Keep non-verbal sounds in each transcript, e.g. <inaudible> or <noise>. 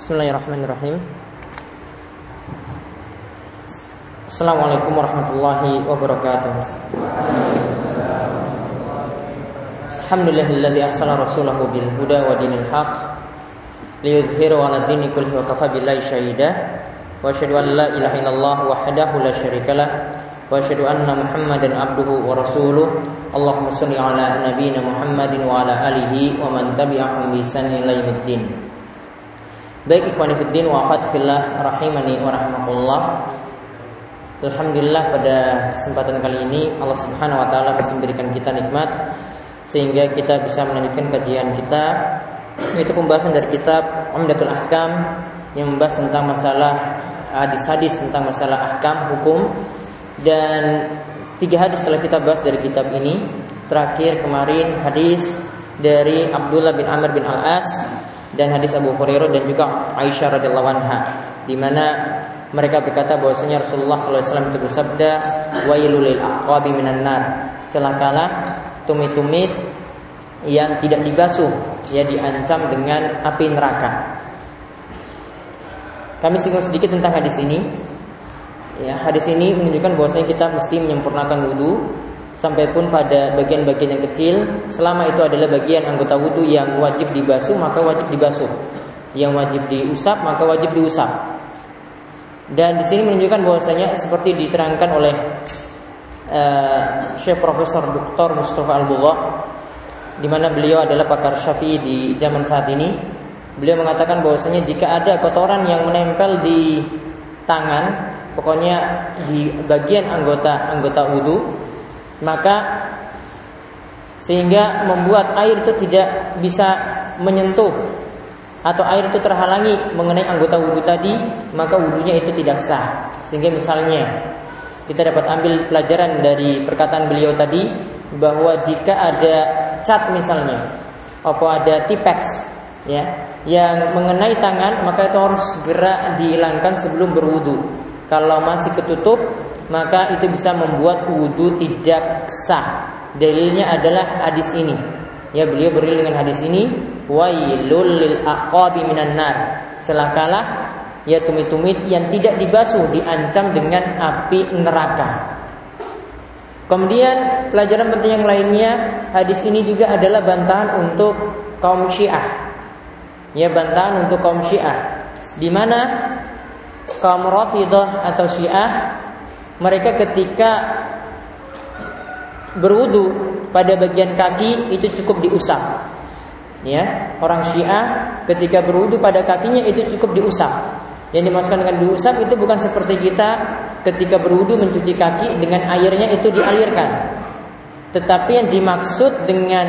Bismillahirrahmanirrahim. Assalamualaikum warahmatullahi wabarakatuh. Alhamdulillahilladzi arsala rasulahu bil huda wa dinil haq liyudhhiru 'ala dini kullihi wa kafa billahi syahida. Wa asyhadu an la ilaha illallah wahdahu la syarikalah wa asyhadu anna Muhammadan abduhu wa rasuluh. Allahumma shalli 'ala nabiyyina Muhammadin wa 'ala alihi wa man tabi'ahum bi ihsan ila. Baik ikhwan fiddin wa akhwat fillah rahimani wa rahmatullah. Alhamdulillah pada kesempatan kali ini Allah Subhanahu wa taala masih memberikan kita nikmat sehingga kita bisa melanjutkan kajian kita yaitu pembahasan dari kitab Umdatul Ahkam yang membahas tentang masalah hadis-hadis tentang masalah ahkam hukum dan tiga hadis telah kita bahas dari kitab ini. Terakhir kemarin hadis dari Abdullah bin Amr bin Al-As dan hadis Abu Hurairah dan juga Aisyah radhiyallahu anha di mana mereka berkata bahwasanya Rasulullah SAW itu bersabda wailul lil aqabi minan nar. Celakalah tumit-tumit yang tidak dibasuh ya diancam dengan api neraka. Kami singgung sedikit tentang hadis ini. Ya hadis ini menunjukkan bahwasanya kita mesti menyempurnakan wudhu sampai pun pada bagian-bagian yang kecil selama itu adalah bagian anggota wudhu yang wajib dibasuh maka wajib dibasuh yang wajib diusap maka wajib diusap dan di sini menunjukkan bahwasanya seperti diterangkan oleh uh, Syekh Profesor Dr. Mustafa Al-Bugha di mana beliau adalah pakar Syafi'i di zaman saat ini beliau mengatakan bahwasanya jika ada kotoran yang menempel di tangan pokoknya di bagian anggota anggota wudhu maka sehingga membuat air itu tidak bisa menyentuh atau air itu terhalangi mengenai anggota wudhu tadi maka wudhunya itu tidak sah. Sehingga misalnya kita dapat ambil pelajaran dari perkataan beliau tadi bahwa jika ada cat misalnya atau ada tipex ya yang mengenai tangan maka itu harus segera dihilangkan sebelum berwudhu. Kalau masih ketutup maka itu bisa membuat wudhu tidak sah. Dalilnya adalah hadis ini. Ya beliau berdalil dengan hadis ini, wailul minan nar. Celakalah ya tumit-tumit yang tidak dibasuh diancam dengan api neraka. Kemudian pelajaran penting yang lainnya, hadis ini juga adalah bantahan untuk kaum Syiah. Ya bantahan untuk kaum Syiah. Di mana kaum Rafidah atau Syiah mereka ketika berwudu pada bagian kaki itu cukup diusap. Ya, orang Syiah ketika berwudu pada kakinya itu cukup diusap. Yang dimaksudkan dengan diusap itu bukan seperti kita ketika berwudu mencuci kaki dengan airnya itu dialirkan. Tetapi yang dimaksud dengan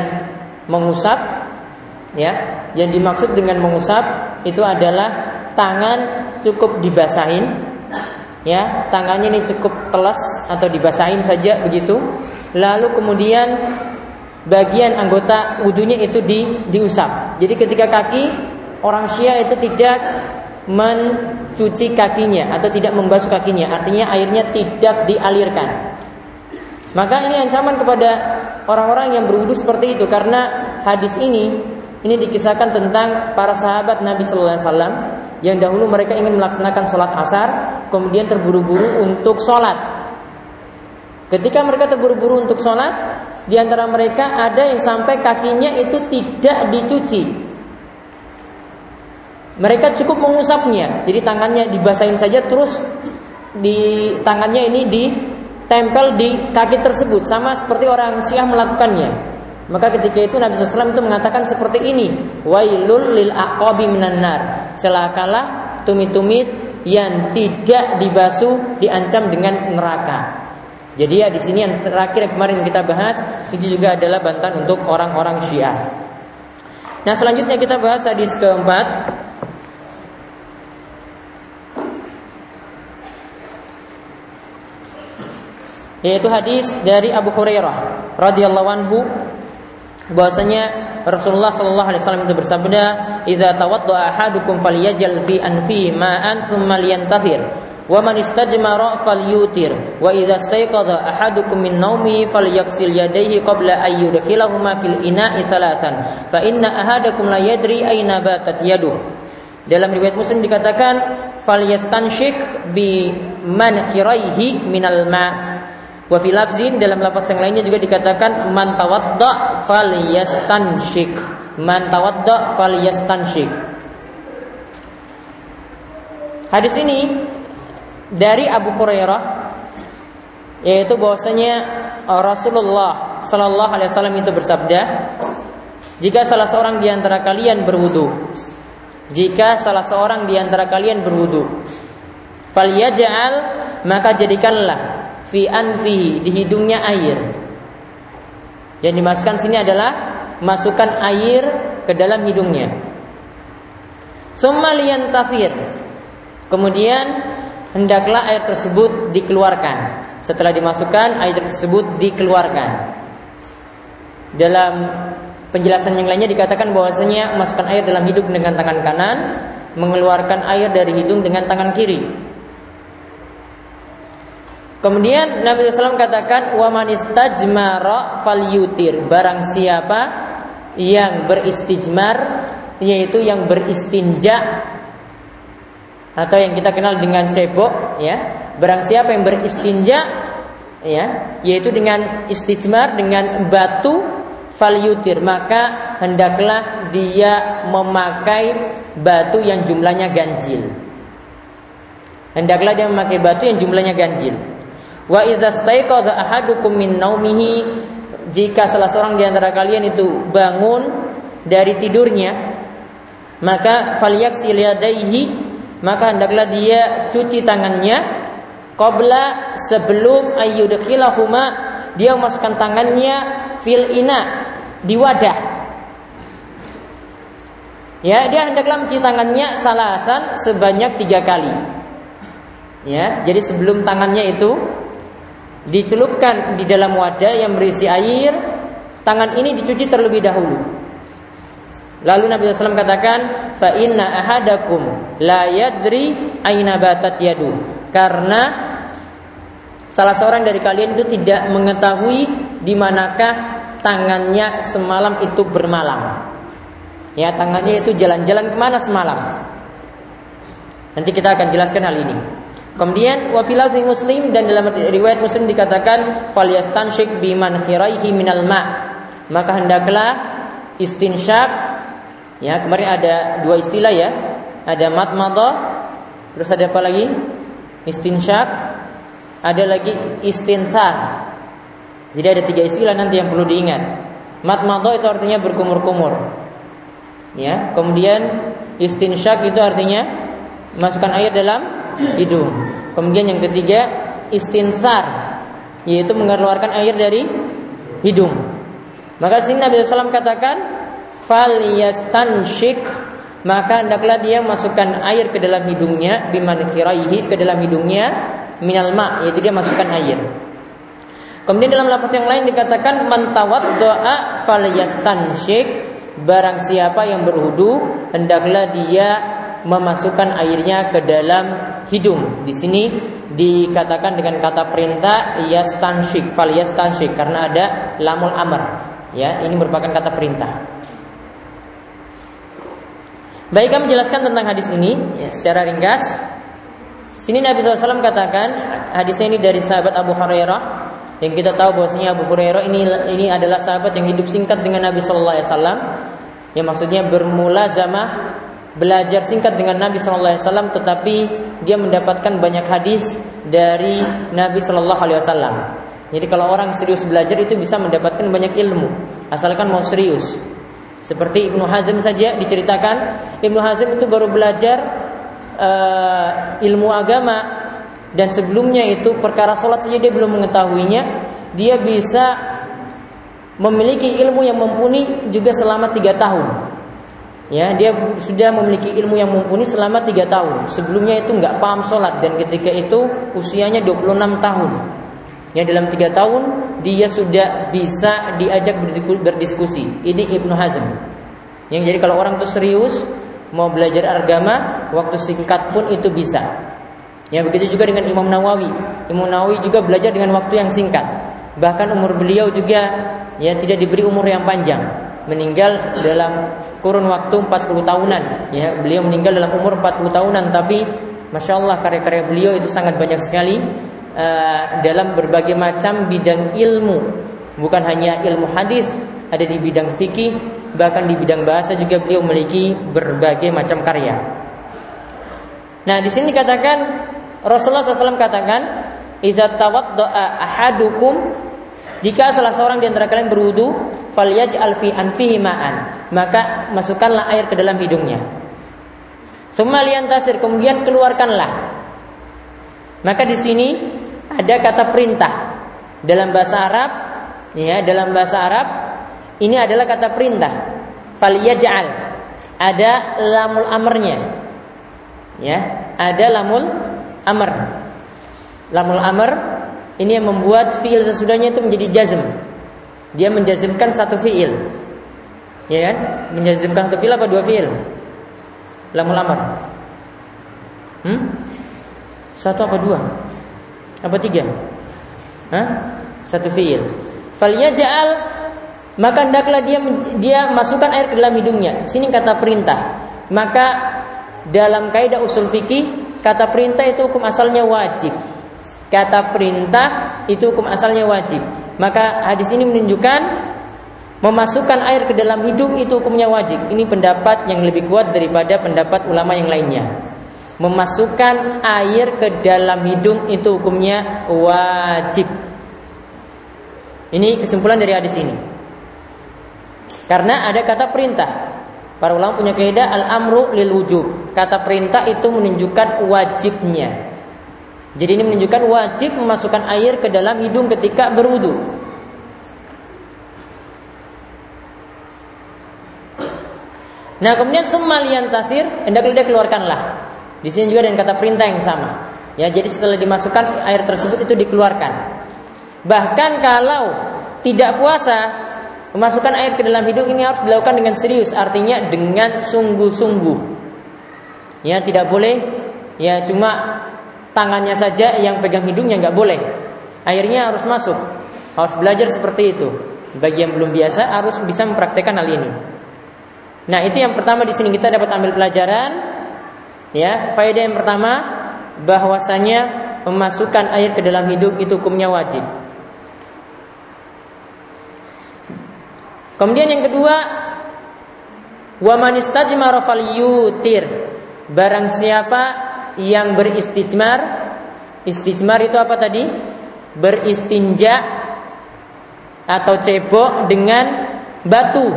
mengusap ya, yang dimaksud dengan mengusap itu adalah tangan cukup dibasahin ya tangannya ini cukup telas atau dibasahin saja begitu. Lalu kemudian bagian anggota wudhunya itu di diusap. Jadi ketika kaki orang Syiah itu tidak mencuci kakinya atau tidak membasuh kakinya. Artinya airnya tidak dialirkan. Maka ini ancaman kepada orang-orang yang berwudhu seperti itu. Karena hadis ini ini dikisahkan tentang para sahabat Nabi Sallallahu Alaihi Wasallam yang dahulu mereka ingin melaksanakan sholat asar, kemudian terburu-buru untuk sholat. Ketika mereka terburu-buru untuk sholat, di antara mereka ada yang sampai kakinya itu tidak dicuci. Mereka cukup mengusapnya, jadi tangannya dibasahin saja terus di tangannya ini ditempel di kaki tersebut sama seperti orang Syiah melakukannya. Maka ketika itu Nabi SAW itu mengatakan seperti ini, wailul lil aqabi minan nar. Tumit-tumit yang tidak dibasuh diancam dengan neraka. Jadi ya di sini yang terakhir kemarin kita bahas itu juga adalah bantahan untuk orang-orang Syiah. Nah selanjutnya kita bahas hadis keempat yaitu hadis dari Abu Hurairah radhiyallahu anhu bahwasanya Rasulullah Shallallahu Alaihi Wasallam itu bersabda, "Idza tawadda ahadukum falyajal fi anfi ma'an thumma liyantathir." Wa man istajmara falyutir wa idza stayqadha ahadukum min nawmihi falyaksil yadayhi qabla an yudkhilahuma fil ina'i thalathan fa inna ahadakum la yadri ayna batat yaduh Dalam riwayat Muslim dikatakan falyastanshik bi manhiraihi minal ma. Wa fi lafzin dalam lafaz yang lainnya juga dikatakan man tawadda falyastanshik. Man tawadda falyastanshik. Hadis ini dari Abu Hurairah yaitu bahwasanya Rasulullah Shallallahu Alaihi Wasallam itu bersabda, jika salah seorang di antara kalian berwudu, jika salah seorang di antara kalian berwudu, falyaj'al maka jadikanlah fi anfihi di hidungnya air. Yang dimasukkan sini adalah masukkan air ke dalam hidungnya. Summa tafir. Kemudian hendaklah air tersebut dikeluarkan. Setelah dimasukkan air tersebut dikeluarkan. Dalam Penjelasan yang lainnya dikatakan bahwasanya masukkan air dalam hidung dengan tangan kanan, mengeluarkan air dari hidung dengan tangan kiri. Kemudian Nabi SAW katakan wa manistajmara falyutir barang siapa yang beristijmar yaitu yang beristinja atau yang kita kenal dengan cebok ya barang siapa yang beristinja ya yaitu dengan istijmar dengan batu falyutir maka hendaklah dia memakai batu yang jumlahnya ganjil. Hendaklah dia memakai batu yang jumlahnya ganjil. Wa ahadukum min naumihi jika salah seorang di antara kalian itu bangun dari tidurnya maka falyaghsil yadayhi maka hendaklah dia cuci tangannya qabla sebelum ayyudkhilahuma dia memasukkan tangannya fil ina di wadah. Ya, dia hendaklah mencuci tangannya salasan sebanyak tiga kali. Ya, jadi sebelum tangannya itu dicelupkan di dalam wadah yang berisi air, tangan ini dicuci terlebih dahulu. Lalu Nabi SAW katakan, fa inna ahadakum la yadri aina batat yadu. Karena salah seorang dari kalian itu tidak mengetahui di manakah tangannya semalam itu bermalam. Ya, tangannya itu jalan-jalan ke mana semalam. Nanti kita akan jelaskan hal ini. Kemudian wafilazi muslim dan dalam riwayat muslim dikatakan falyastanshik biman khiraihi minal ma. Maka hendaklah istinsyak ya kemarin ada dua istilah ya. Ada matmadha terus ada apa lagi? Istinsyak ada lagi istinthar jadi ada tiga istilah nanti yang perlu diingat. Matmadho itu artinya berkumur-kumur. Ya, kemudian istinsyak itu artinya masukkan air dalam hidung. Kemudian yang ketiga istinsar yaitu mengeluarkan air dari hidung. Maka sini Nabi SAW katakan fal yastanshik maka hendaklah dia masukkan air ke dalam hidungnya biman ke dalam hidungnya minal ma yaitu dia masukkan air. Kemudian dalam lafaz yang lain dikatakan mantawat doa falyastanshik barang siapa yang berhudu hendaklah dia memasukkan airnya ke dalam hidung. Di sini dikatakan dengan kata perintah yastanshik falyastanshik karena ada lamul amr. Ya, ini merupakan kata perintah. Baik kami jelaskan tentang hadis ini ya, secara ringkas. Sini Nabi SAW katakan hadisnya ini dari sahabat Abu Hurairah yang kita tahu bahwasanya Abu Hurairah ini ini adalah sahabat yang hidup singkat dengan Nabi Wasallam yang maksudnya bermula zamah belajar singkat dengan Nabi Shallallahu Alaihi Wasallam tetapi dia mendapatkan banyak hadis dari Nabi Shallallahu Alaihi Wasallam. Jadi kalau orang serius belajar itu bisa mendapatkan banyak ilmu asalkan mau serius. Seperti Ibnu Hazm saja diceritakan Ibnu Hazm itu baru belajar uh, ilmu agama dan sebelumnya itu perkara sholat saja dia belum mengetahuinya dia bisa memiliki ilmu yang mumpuni juga selama tiga tahun ya dia sudah memiliki ilmu yang mumpuni selama tiga tahun sebelumnya itu nggak paham sholat dan ketika itu usianya 26 tahun ya dalam tiga tahun dia sudah bisa diajak berdiskusi ini Ibnu Hazm yang jadi kalau orang itu serius mau belajar agama waktu singkat pun itu bisa Ya begitu juga dengan Imam Nawawi. Imam Nawawi juga belajar dengan waktu yang singkat. Bahkan umur beliau juga ya tidak diberi umur yang panjang. Meninggal dalam kurun waktu 40 tahunan. Ya, beliau meninggal dalam umur 40 tahunan, tapi masya Allah karya-karya beliau itu sangat banyak sekali uh, dalam berbagai macam bidang ilmu. Bukan hanya ilmu hadis, ada di bidang fikih, bahkan di bidang bahasa juga beliau memiliki berbagai macam karya. Nah, di sini dikatakan Rasulullah SAW katakan, "Idza tawaddaa ahadukum" Jika salah seorang di antara kalian berwudu, falyaj'al fi anfihi ma'an, maka masukkanlah air ke dalam hidungnya. Summa tasir, kemudian keluarkanlah. Maka di sini ada kata perintah dalam bahasa Arab, ya, dalam bahasa Arab ini adalah kata perintah. Falyaj'al. Ada lamul amrnya. Ya, ada lamul amr. Lamul amr ini yang membuat fiil sesudahnya itu menjadi jazm. Dia menjazmkan satu fiil. Ya kan? Menjazmkan satu fiil apa dua fiil? Lamul amr. Hmm? Satu apa dua? Apa tiga? Hah? Satu fiil. Falyaj'al maka hendaklah dia dia masukkan air ke dalam hidungnya. Sini kata perintah. Maka dalam kaidah usul fikih kata perintah itu hukum asalnya wajib. Kata perintah itu hukum asalnya wajib. Maka hadis ini menunjukkan memasukkan air ke dalam hidung itu hukumnya wajib. Ini pendapat yang lebih kuat daripada pendapat ulama yang lainnya. Memasukkan air ke dalam hidung itu hukumnya wajib. Ini kesimpulan dari hadis ini. Karena ada kata perintah. Para ulama punya kaidah al-amru lil wujub. Kata perintah itu menunjukkan wajibnya. Jadi ini menunjukkan wajib memasukkan air ke dalam hidung ketika berwudu. Nah kemudian semalian tasir hendaklah dia keluarkanlah. Di sini juga dengan kata perintah yang sama. Ya jadi setelah dimasukkan air tersebut itu dikeluarkan. Bahkan kalau tidak puasa memasukkan air ke dalam hidung ini harus dilakukan dengan serius, artinya dengan sungguh-sungguh. Ya tidak boleh ya cuma tangannya saja yang pegang hidungnya nggak boleh. Airnya harus masuk. Harus belajar seperti itu. Bagi yang belum biasa harus bisa mempraktekkan hal ini. Nah, itu yang pertama di sini kita dapat ambil pelajaran ya, faedah yang pertama bahwasanya memasukkan air ke dalam hidung itu hukumnya wajib. Kemudian yang kedua, wa man yutir. Barang siapa yang beristijmar. Istijmar itu apa tadi? Beristinja atau cebok dengan batu.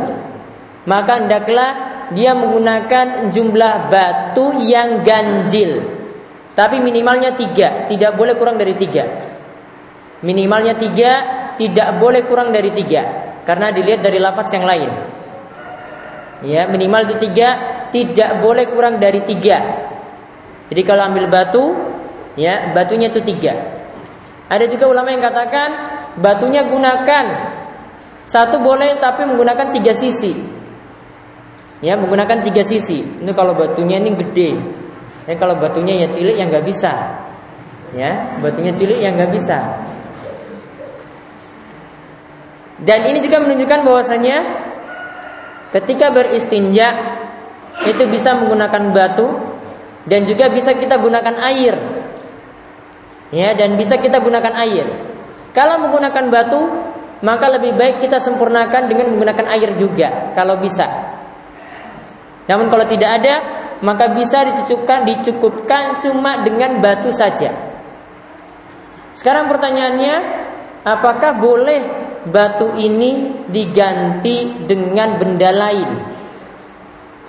Maka hendaklah dia menggunakan jumlah batu yang ganjil. Tapi minimalnya tiga. Tidak boleh kurang dari tiga. Minimalnya tiga Tidak boleh kurang dari tiga. Karena dilihat dari lafaz yang lain. Ya minimal itu tiga Tidak boleh kurang dari tiga jadi kalau ambil batu, ya batunya itu tiga. Ada juga ulama yang katakan batunya gunakan satu boleh tapi menggunakan tiga sisi. Ya menggunakan tiga sisi. Ini kalau batunya ini gede. Ya kalau batunya ya cilik yang nggak bisa. Ya batunya cilik yang nggak bisa. Dan ini juga menunjukkan bahwasanya ketika beristinja itu bisa menggunakan batu dan juga bisa kita gunakan air. Ya, dan bisa kita gunakan air. Kalau menggunakan batu, maka lebih baik kita sempurnakan dengan menggunakan air juga kalau bisa. Namun kalau tidak ada, maka bisa dicukupkan dicukupkan cuma dengan batu saja. Sekarang pertanyaannya, apakah boleh batu ini diganti dengan benda lain?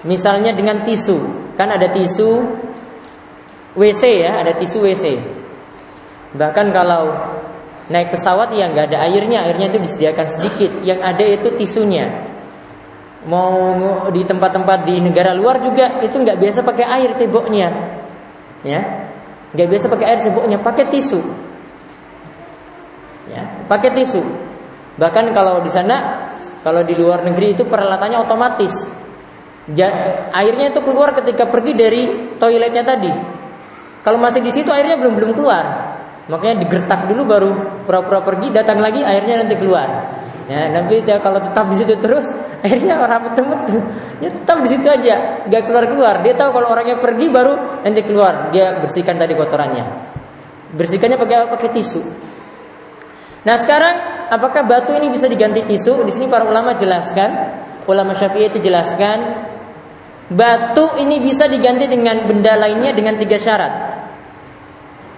Misalnya dengan tisu. Kan ada tisu WC ya, ada tisu WC. Bahkan kalau naik pesawat ya nggak ada airnya, airnya itu disediakan sedikit. Yang ada itu tisunya. Mau di tempat-tempat di negara luar juga itu nggak biasa pakai air ceboknya, ya, nggak biasa pakai air ceboknya, pakai tisu, ya, pakai tisu. Bahkan kalau di sana, kalau di luar negeri itu peralatannya otomatis, ja, airnya itu keluar ketika pergi dari toiletnya tadi. Kalau masih di situ airnya belum belum keluar, makanya digertak dulu baru pura-pura pergi, datang lagi airnya nanti keluar. Ya, tapi ya, kalau tetap di situ terus, <laughs> akhirnya orang bertemu ya tetap di situ aja, nggak keluar keluar. Dia tahu kalau orangnya pergi baru nanti keluar, dia bersihkan tadi kotorannya. Bersihkannya pakai pakai tisu. Nah sekarang apakah batu ini bisa diganti tisu? Di sini para ulama jelaskan, ulama syafi'i itu jelaskan, batu ini bisa diganti dengan benda lainnya dengan tiga syarat.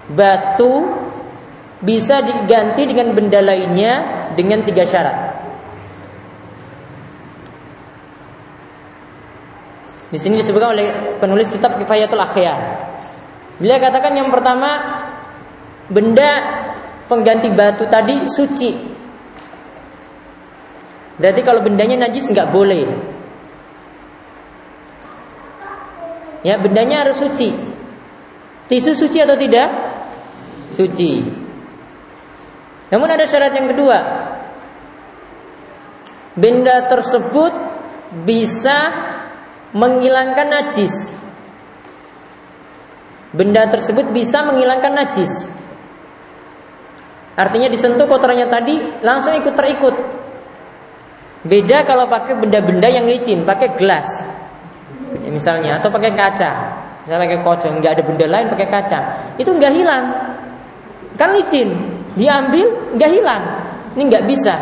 Batu bisa diganti dengan benda lainnya dengan tiga syarat. Di sini disebutkan oleh penulis kitab Kifayatul Akhyar. Beliau katakan yang pertama benda pengganti batu tadi suci. Berarti kalau bendanya najis nggak boleh. Ya, bendanya harus suci. Tisu suci atau tidak? Suci. Namun ada syarat yang kedua. Benda tersebut bisa menghilangkan najis. Benda tersebut bisa menghilangkan najis. Artinya disentuh kotorannya tadi langsung ikut terikut. Beda kalau pakai benda-benda yang licin, pakai gelas. Ya, misalnya atau pakai kaca. Misalnya pakai kocok, nggak ada benda lain pakai kaca. Itu nggak hilang. Kan licin diambil nggak hilang. Ini nggak bisa.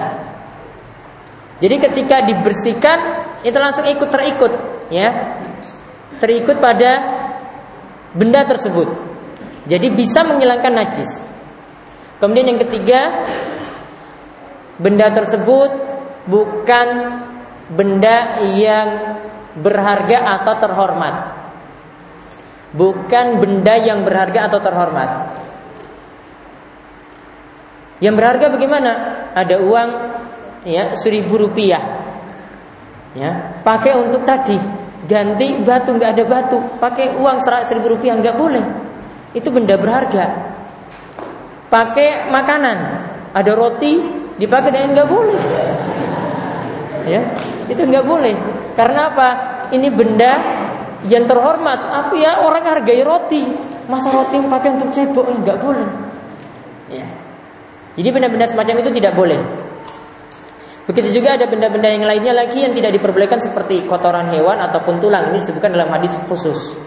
Jadi ketika dibersihkan itu langsung ikut terikut, ya, terikut pada benda tersebut. Jadi bisa menghilangkan najis. Kemudian yang ketiga, benda tersebut bukan benda yang berharga atau terhormat. Bukan benda yang berharga atau terhormat. Yang berharga bagaimana? Ada uang ya seribu rupiah, ya pakai untuk tadi ganti batu nggak ada batu, pakai uang seribu rupiah nggak boleh. Itu benda berharga. Pakai makanan, ada roti dipakai dengan nggak boleh. Ya, itu nggak boleh. Karena apa? Ini benda yang terhormat. Apa ya orang hargai roti. Masa roti pakai untuk cebok nggak boleh. Ya. Jadi benda-benda semacam itu tidak boleh. Begitu juga ada benda-benda yang lainnya lagi yang tidak diperbolehkan seperti kotoran hewan ataupun tulang. Ini disebutkan dalam hadis khusus.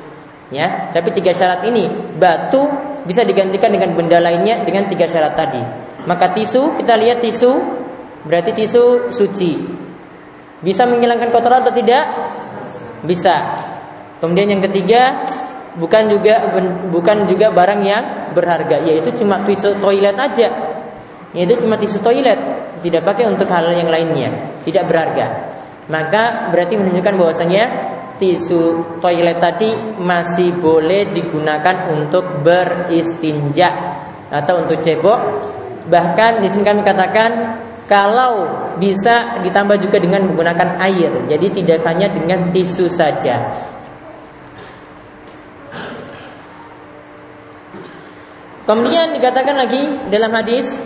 Ya, tapi tiga syarat ini batu bisa digantikan dengan benda lainnya dengan tiga syarat tadi. Maka tisu kita lihat tisu berarti tisu suci. Bisa menghilangkan kotoran atau tidak? Bisa. Kemudian yang ketiga bukan juga bukan juga barang yang berharga yaitu cuma tisu toilet aja itu cuma tisu toilet, tidak pakai untuk hal yang lainnya, tidak berharga. Maka berarti menunjukkan bahwasanya tisu toilet tadi masih boleh digunakan untuk beristinja atau untuk cebok. Bahkan di sini kami katakan kalau bisa ditambah juga dengan menggunakan air. Jadi tidak hanya dengan tisu saja. Kemudian dikatakan lagi dalam hadis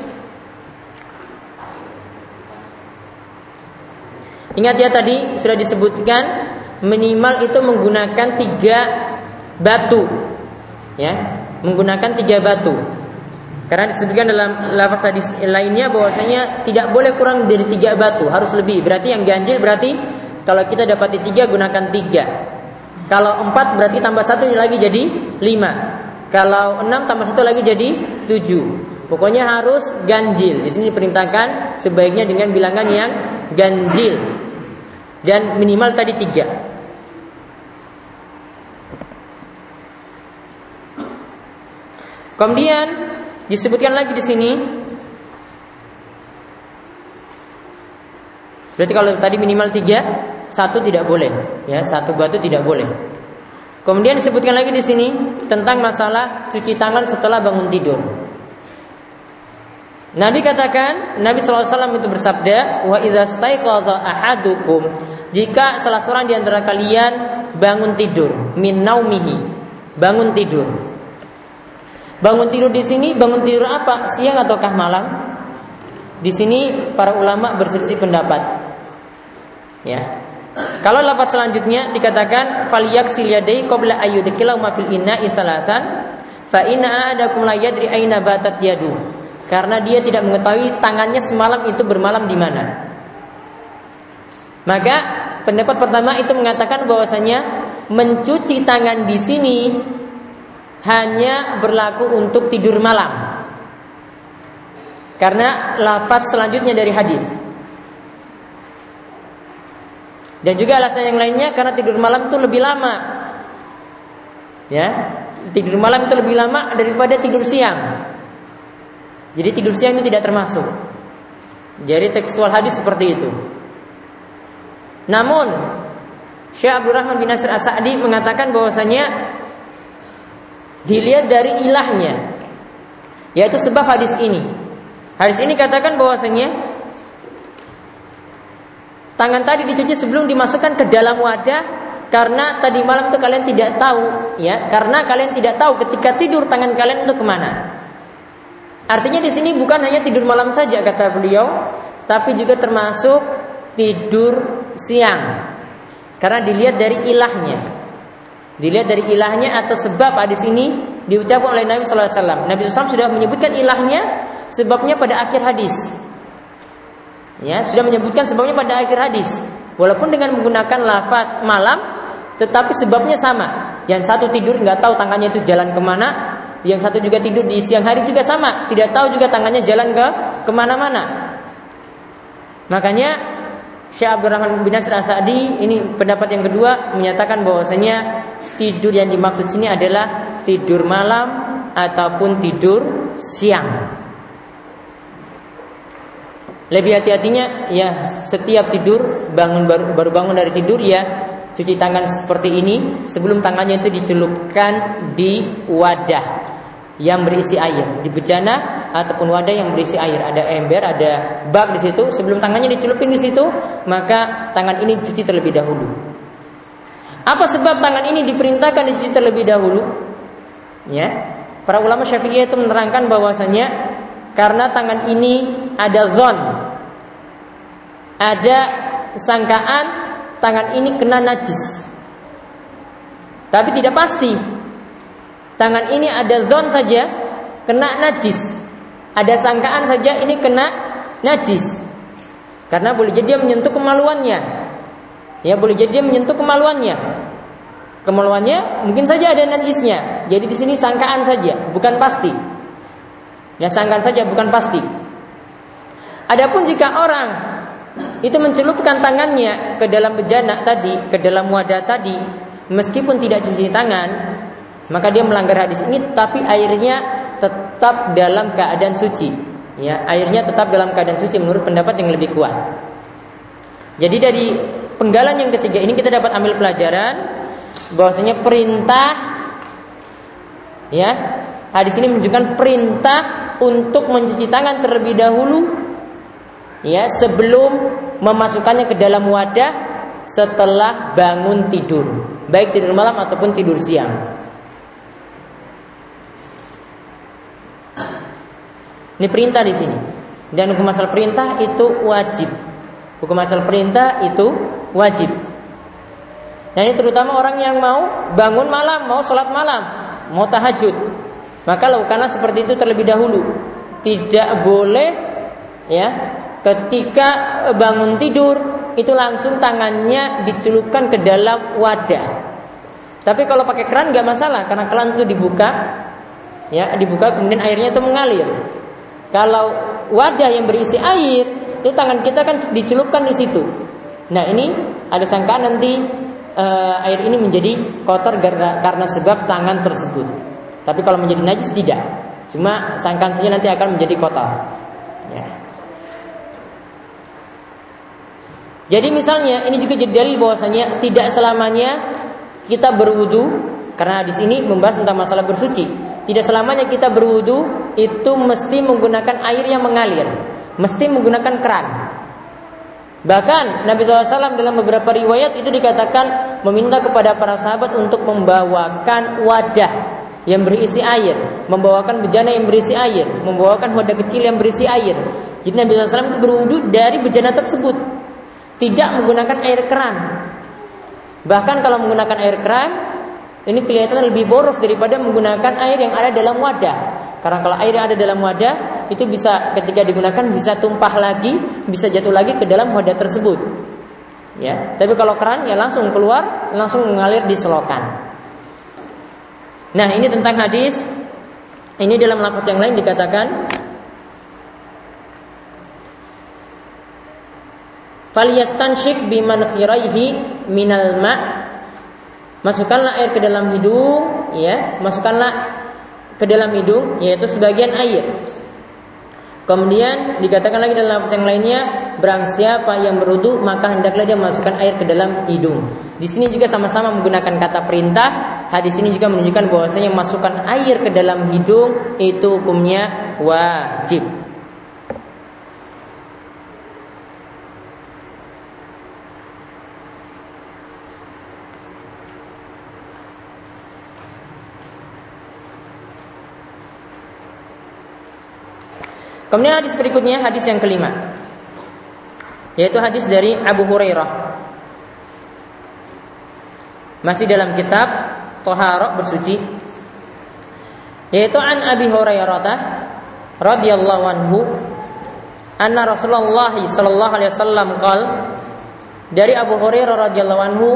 Ingat ya tadi sudah disebutkan minimal itu menggunakan tiga batu, ya, menggunakan tiga batu. Karena disebutkan dalam lafaz hadis lainnya bahwasanya tidak boleh kurang dari tiga batu, harus lebih. Berarti yang ganjil berarti kalau kita dapati tiga gunakan tiga. Kalau empat berarti tambah satu lagi jadi lima. Kalau enam tambah satu lagi jadi tujuh. Pokoknya harus ganjil. Di sini diperintahkan sebaiknya dengan bilangan yang ganjil dan minimal tadi tiga. Kemudian disebutkan lagi di sini. Berarti kalau tadi minimal tiga, satu tidak boleh, ya satu batu tidak boleh. Kemudian disebutkan lagi di sini tentang masalah cuci tangan setelah bangun tidur. Nabi katakan, Nabi SAW itu bersabda, wa ahadukum, jika salah seorang di antara kalian bangun tidur, min naumihi, bangun tidur. Bangun tidur di sini, bangun tidur apa? Siang ataukah malam? Di sini para ulama berselisih pendapat. Ya. Kalau lapat selanjutnya dikatakan falyaghsil yadayhi qabla ayyudkhilahu ma fil ina'i salatan fa inna a'adakum la aina batat yadu karena dia tidak mengetahui tangannya semalam itu bermalam di mana. Maka pendapat pertama itu mengatakan bahwasanya mencuci tangan di sini hanya berlaku untuk tidur malam. Karena lafaz selanjutnya dari hadis. Dan juga alasan yang lainnya karena tidur malam itu lebih lama. Ya, tidur malam itu lebih lama daripada tidur siang. Jadi tidur siang itu tidak termasuk. Jadi tekstual hadis seperti itu. Namun Syekh Abdul Rahman bin Nasir As-Sa'di mengatakan bahwasanya dilihat dari ilahnya yaitu sebab hadis ini. Hadis ini katakan bahwasanya tangan tadi dicuci sebelum dimasukkan ke dalam wadah karena tadi malam itu kalian tidak tahu ya karena kalian tidak tahu ketika tidur tangan kalian itu ke mana Artinya di sini bukan hanya tidur malam saja kata beliau, tapi juga termasuk tidur siang. Karena dilihat dari ilahnya. Dilihat dari ilahnya atau sebab hadis ini diucapkan oleh Nabi sallallahu alaihi wasallam. Nabi SAW sudah menyebutkan ilahnya sebabnya pada akhir hadis. Ya, sudah menyebutkan sebabnya pada akhir hadis. Walaupun dengan menggunakan lafaz malam, tetapi sebabnya sama. Yang satu tidur nggak tahu tangannya itu jalan ke mana, yang satu juga tidur di siang hari juga sama, tidak tahu juga tangannya jalan ke ke mana-mana. Makanya Syekh Abdurrahman bin Nasir Asadi ini pendapat yang kedua menyatakan bahwasanya tidur yang dimaksud sini adalah tidur malam ataupun tidur siang. Lebih hati-hatinya ya setiap tidur bangun baru, baru bangun dari tidur ya cuci tangan seperti ini sebelum tangannya itu dicelupkan di wadah yang berisi air. Di bejana ataupun wadah yang berisi air. Ada ember ada bak di situ. Sebelum tangannya dicelupin di situ maka tangan ini dicuci terlebih dahulu. Apa sebab tangan ini diperintahkan dicuci terlebih dahulu? Ya. Para ulama syafi'i itu menerangkan bahwasanya karena tangan ini ada zon ada sangkaan tangan ini kena najis. Tapi tidak pasti Tangan ini ada zon saja kena najis. Ada sangkaan saja ini kena najis. Karena boleh jadi dia menyentuh kemaluannya. Ya boleh jadi dia menyentuh kemaluannya. Kemaluannya mungkin saja ada najisnya. Jadi di sini sangkaan saja, bukan pasti. Ya sangkaan saja bukan pasti. Adapun jika orang itu mencelupkan tangannya ke dalam bejana tadi, ke dalam wadah tadi, meskipun tidak cuci tangan, maka dia melanggar hadis ini tetapi airnya tetap dalam keadaan suci. Ya airnya tetap dalam keadaan suci menurut pendapat yang lebih kuat. Jadi dari penggalan yang ketiga ini kita dapat ambil pelajaran bahwasanya perintah ya hadis ini menunjukkan perintah untuk mencuci tangan terlebih dahulu ya sebelum memasukkannya ke dalam wadah setelah bangun tidur. Baik tidur malam ataupun tidur siang Ini perintah di sini. Dan hukum asal perintah itu wajib. Hukum asal perintah itu wajib. Nah ini terutama orang yang mau bangun malam, mau sholat malam, mau tahajud. Maka lakukanlah seperti itu terlebih dahulu. Tidak boleh ya ketika bangun tidur itu langsung tangannya dicelupkan ke dalam wadah. Tapi kalau pakai keran nggak masalah karena keran itu dibuka, ya dibuka kemudian airnya itu mengalir. Kalau wadah yang berisi air, itu tangan kita kan dicelupkan di situ. Nah ini ada sangkaan nanti uh, air ini menjadi kotor karena, karena sebab tangan tersebut. Tapi kalau menjadi najis tidak. Cuma sangkaan saja nanti akan menjadi kotor. Ya. Jadi misalnya ini juga jadi dalil bahwasanya tidak selamanya kita berwudu karena di sini membahas tentang masalah bersuci. Tidak selamanya kita berwudu itu mesti menggunakan air yang mengalir, mesti menggunakan keran. Bahkan Nabi SAW dalam beberapa riwayat itu dikatakan meminta kepada para sahabat untuk membawakan wadah yang berisi air, membawakan bejana yang berisi air, membawakan wadah kecil yang berisi air. Jadi Nabi SAW itu berwudu dari bejana tersebut, tidak menggunakan air keran. Bahkan kalau menggunakan air keran, ini kelihatan lebih boros daripada menggunakan air yang ada dalam wadah. Karena kalau air yang ada dalam wadah itu bisa ketika digunakan bisa tumpah lagi, bisa jatuh lagi ke dalam wadah tersebut. Ya, tapi kalau keran ya langsung keluar, langsung mengalir di selokan. Nah, ini tentang hadis. Ini dalam lafaz yang lain dikatakan Falyastanshik biman khiraihi minal ma' Masukkanlah air ke dalam hidung, ya, masukkanlah ke dalam hidung yaitu sebagian air. Kemudian dikatakan lagi dalam yang lainnya, barang siapa yang berudu maka hendaklah dia masukkan air ke dalam hidung. Di sini juga sama-sama menggunakan kata perintah. Hadis ini juga menunjukkan bahwasanya masukkan air ke dalam hidung itu hukumnya wajib. Kemudian hadis berikutnya hadis yang kelima yaitu hadis dari Abu Hurairah. Masih dalam kitab Toharok bersuci yaitu an Abi Hurairah radhiyallahu anhu anna Rasulullah sallallahu alaihi wasallam qal dari Abu Hurairah radhiyallahu anhu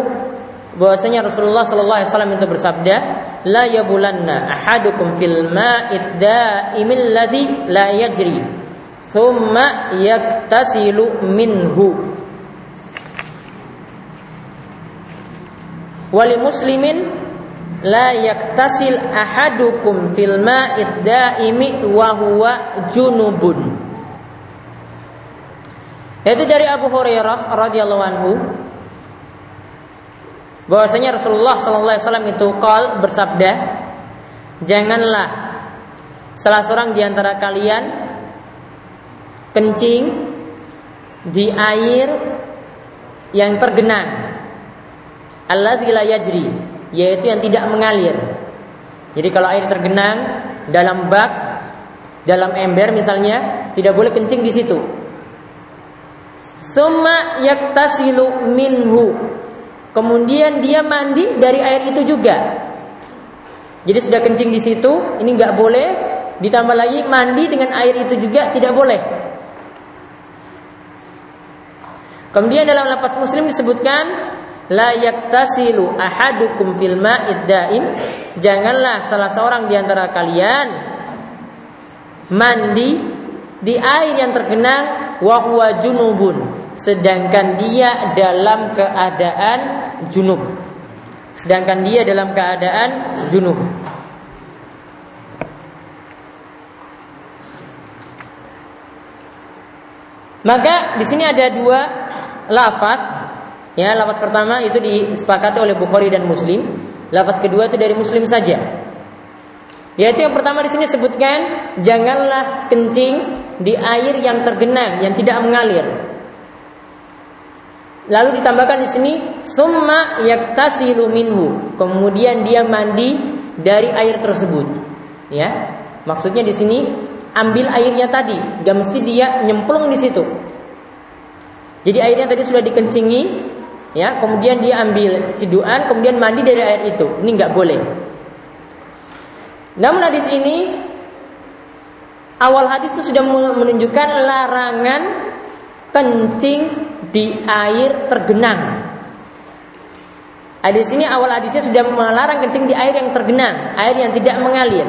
bahwasanya Rasulullah sallallahu alaihi wasallam itu bersabda la yabulanna ahadukum fil ma'id da'imil ladzi la yajri thumma yaktasilu minhu. Wali muslimin la yaktasil ahadukum fil ma'id da'imi wa huwa junubun. Itu dari Abu Hurairah radhiyallahu anhu bahwasanya Rasulullah sallallahu alaihi wasallam itu qol bersabda janganlah salah seorang di antara kalian kencing di air yang tergenang alladzi la yajri yaitu yang tidak mengalir. Jadi kalau air tergenang dalam bak dalam ember misalnya tidak boleh kencing di situ. Summa yaktasilu minhu Kemudian dia mandi dari air itu juga. Jadi sudah kencing di situ, ini nggak boleh. Ditambah lagi mandi dengan air itu juga tidak boleh. Kemudian dalam lapas Muslim disebutkan la yaktasilu ahadukum fil ma'id daim. Janganlah salah seorang di antara kalian mandi di air yang tergenang wa junubun sedangkan dia dalam keadaan junub. Sedangkan dia dalam keadaan junub. Maka di sini ada dua lafaz. Ya, lafaz pertama itu disepakati oleh Bukhari dan Muslim. Lafaz kedua itu dari Muslim saja. Yaitu yang pertama di sini sebutkan janganlah kencing di air yang tergenang, yang tidak mengalir. Lalu ditambahkan di sini summa yaktasilu minhu. Kemudian dia mandi dari air tersebut. Ya. Maksudnya di sini ambil airnya tadi, gak mesti dia nyemplung di situ. Jadi airnya tadi sudah dikencingi, ya, kemudian dia ambil ciduan, kemudian mandi dari air itu. Ini nggak boleh. Namun hadis ini awal hadis itu sudah menunjukkan larangan kencing di air tergenang. Hadis ini awal hadisnya sudah melarang kencing di air yang tergenang, air yang tidak mengalir.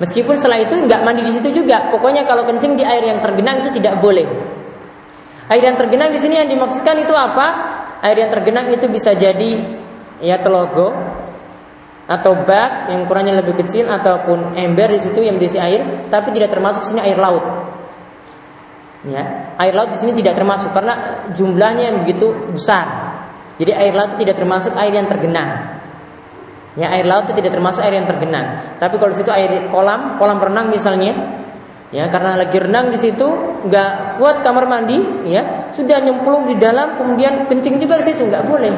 Meskipun setelah itu nggak mandi di situ juga, pokoknya kalau kencing di air yang tergenang itu tidak boleh. Air yang tergenang di sini yang dimaksudkan itu apa? Air yang tergenang itu bisa jadi ya telogo atau bak yang ukurannya lebih kecil ataupun ember di situ yang berisi air, tapi tidak termasuk sini air laut. Ya, air laut di sini tidak termasuk karena jumlahnya yang begitu besar. Jadi air laut tidak termasuk air yang tergenang. Ya, air laut itu tidak termasuk air yang tergenang. Tapi kalau di situ air kolam, kolam renang misalnya, ya karena lagi renang di situ nggak kuat kamar mandi, ya sudah nyemplung di dalam, kemudian kencing juga di situ nggak boleh.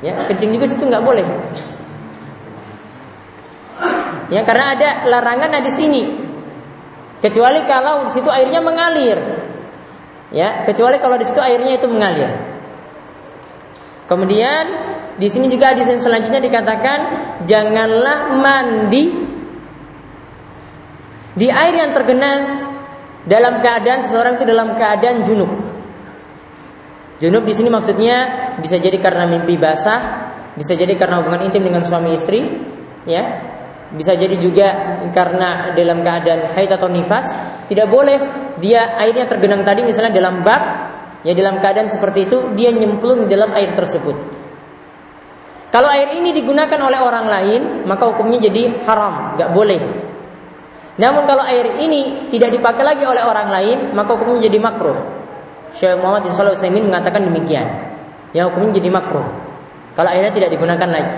Ya, kencing juga di situ nggak boleh. Ya, karena ada larangan di sini Kecuali kalau di situ airnya mengalir. Ya, kecuali kalau di situ airnya itu mengalir. Kemudian di sini juga di sini selanjutnya dikatakan janganlah mandi Di air yang tergenang dalam keadaan seseorang itu dalam keadaan junub. Junub di sini maksudnya bisa jadi karena mimpi basah, bisa jadi karena hubungan intim dengan suami istri, ya. Bisa jadi juga karena dalam keadaan haid atau nifas, tidak boleh dia airnya tergenang tadi misalnya dalam bak, ya dalam keadaan seperti itu dia nyemplung di dalam air tersebut. Kalau air ini digunakan oleh orang lain, maka hukumnya jadi haram, nggak boleh. Namun kalau air ini tidak dipakai lagi oleh orang lain, maka hukumnya jadi makruh. Syekh Muhammad bin Shalih mengatakan demikian. Ya hukumnya jadi makruh. Kalau airnya tidak digunakan lagi.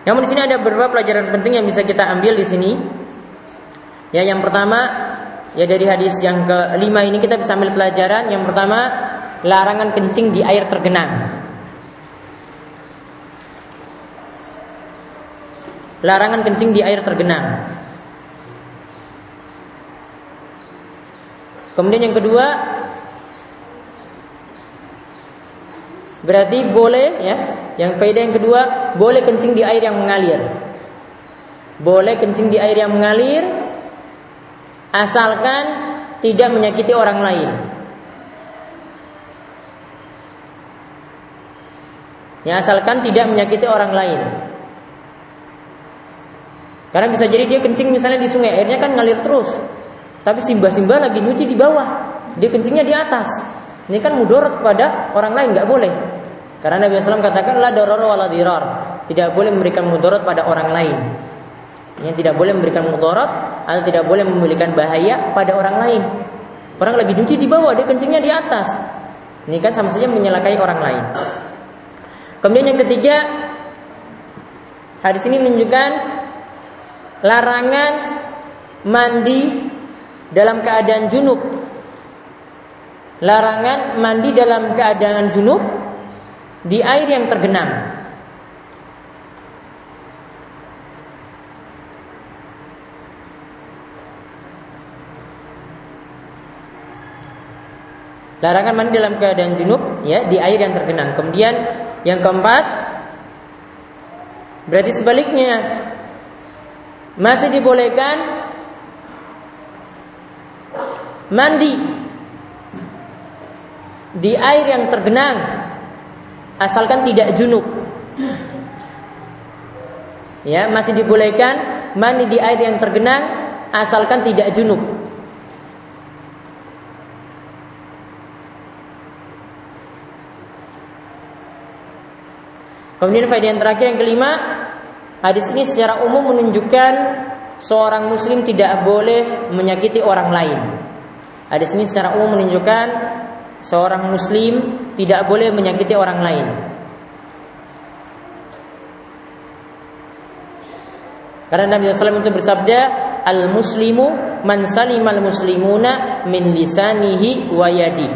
Namun di sini ada beberapa pelajaran penting yang bisa kita ambil di sini. Ya yang pertama ya dari hadis yang kelima ini kita bisa ambil pelajaran. Yang pertama larangan kencing di air tergenang. Larangan kencing di air tergenang. Kemudian yang kedua Berarti boleh ya. Yang faedah yang kedua, boleh kencing di air yang mengalir. Boleh kencing di air yang mengalir asalkan tidak menyakiti orang lain. Ya, asalkan tidak menyakiti orang lain. Karena bisa jadi dia kencing misalnya di sungai, airnya kan ngalir terus. Tapi simba-simba lagi nyuci di bawah, dia kencingnya di atas. Ini kan mudorot kepada orang lain nggak boleh. Karena Nabi SAW katakan la doror wala dirar. Tidak boleh memberikan mudorot pada orang lain. Yang tidak boleh memberikan mudorot atau tidak boleh memberikan bahaya pada orang lain. Orang lagi cuci di bawah, dia kencingnya di atas. Ini kan sama saja menyelakai orang lain. Kemudian yang ketiga, hadis ini menunjukkan larangan mandi dalam keadaan junub larangan mandi dalam keadaan junub di air yang tergenang. Larangan mandi dalam keadaan junub ya di air yang tergenang. Kemudian yang keempat berarti sebaliknya masih dibolehkan mandi di air yang tergenang asalkan tidak junub. Ya, masih dibolehkan mandi di air yang tergenang asalkan tidak junub. Kemudian faedah yang terakhir yang kelima, hadis ini secara umum menunjukkan seorang muslim tidak boleh menyakiti orang lain. Hadis ini secara umum menunjukkan seorang muslim tidak boleh menyakiti orang lain. Karena Nabi SAW itu bersabda, Al muslimu man salimal muslimuna min lisanihi wa yadi.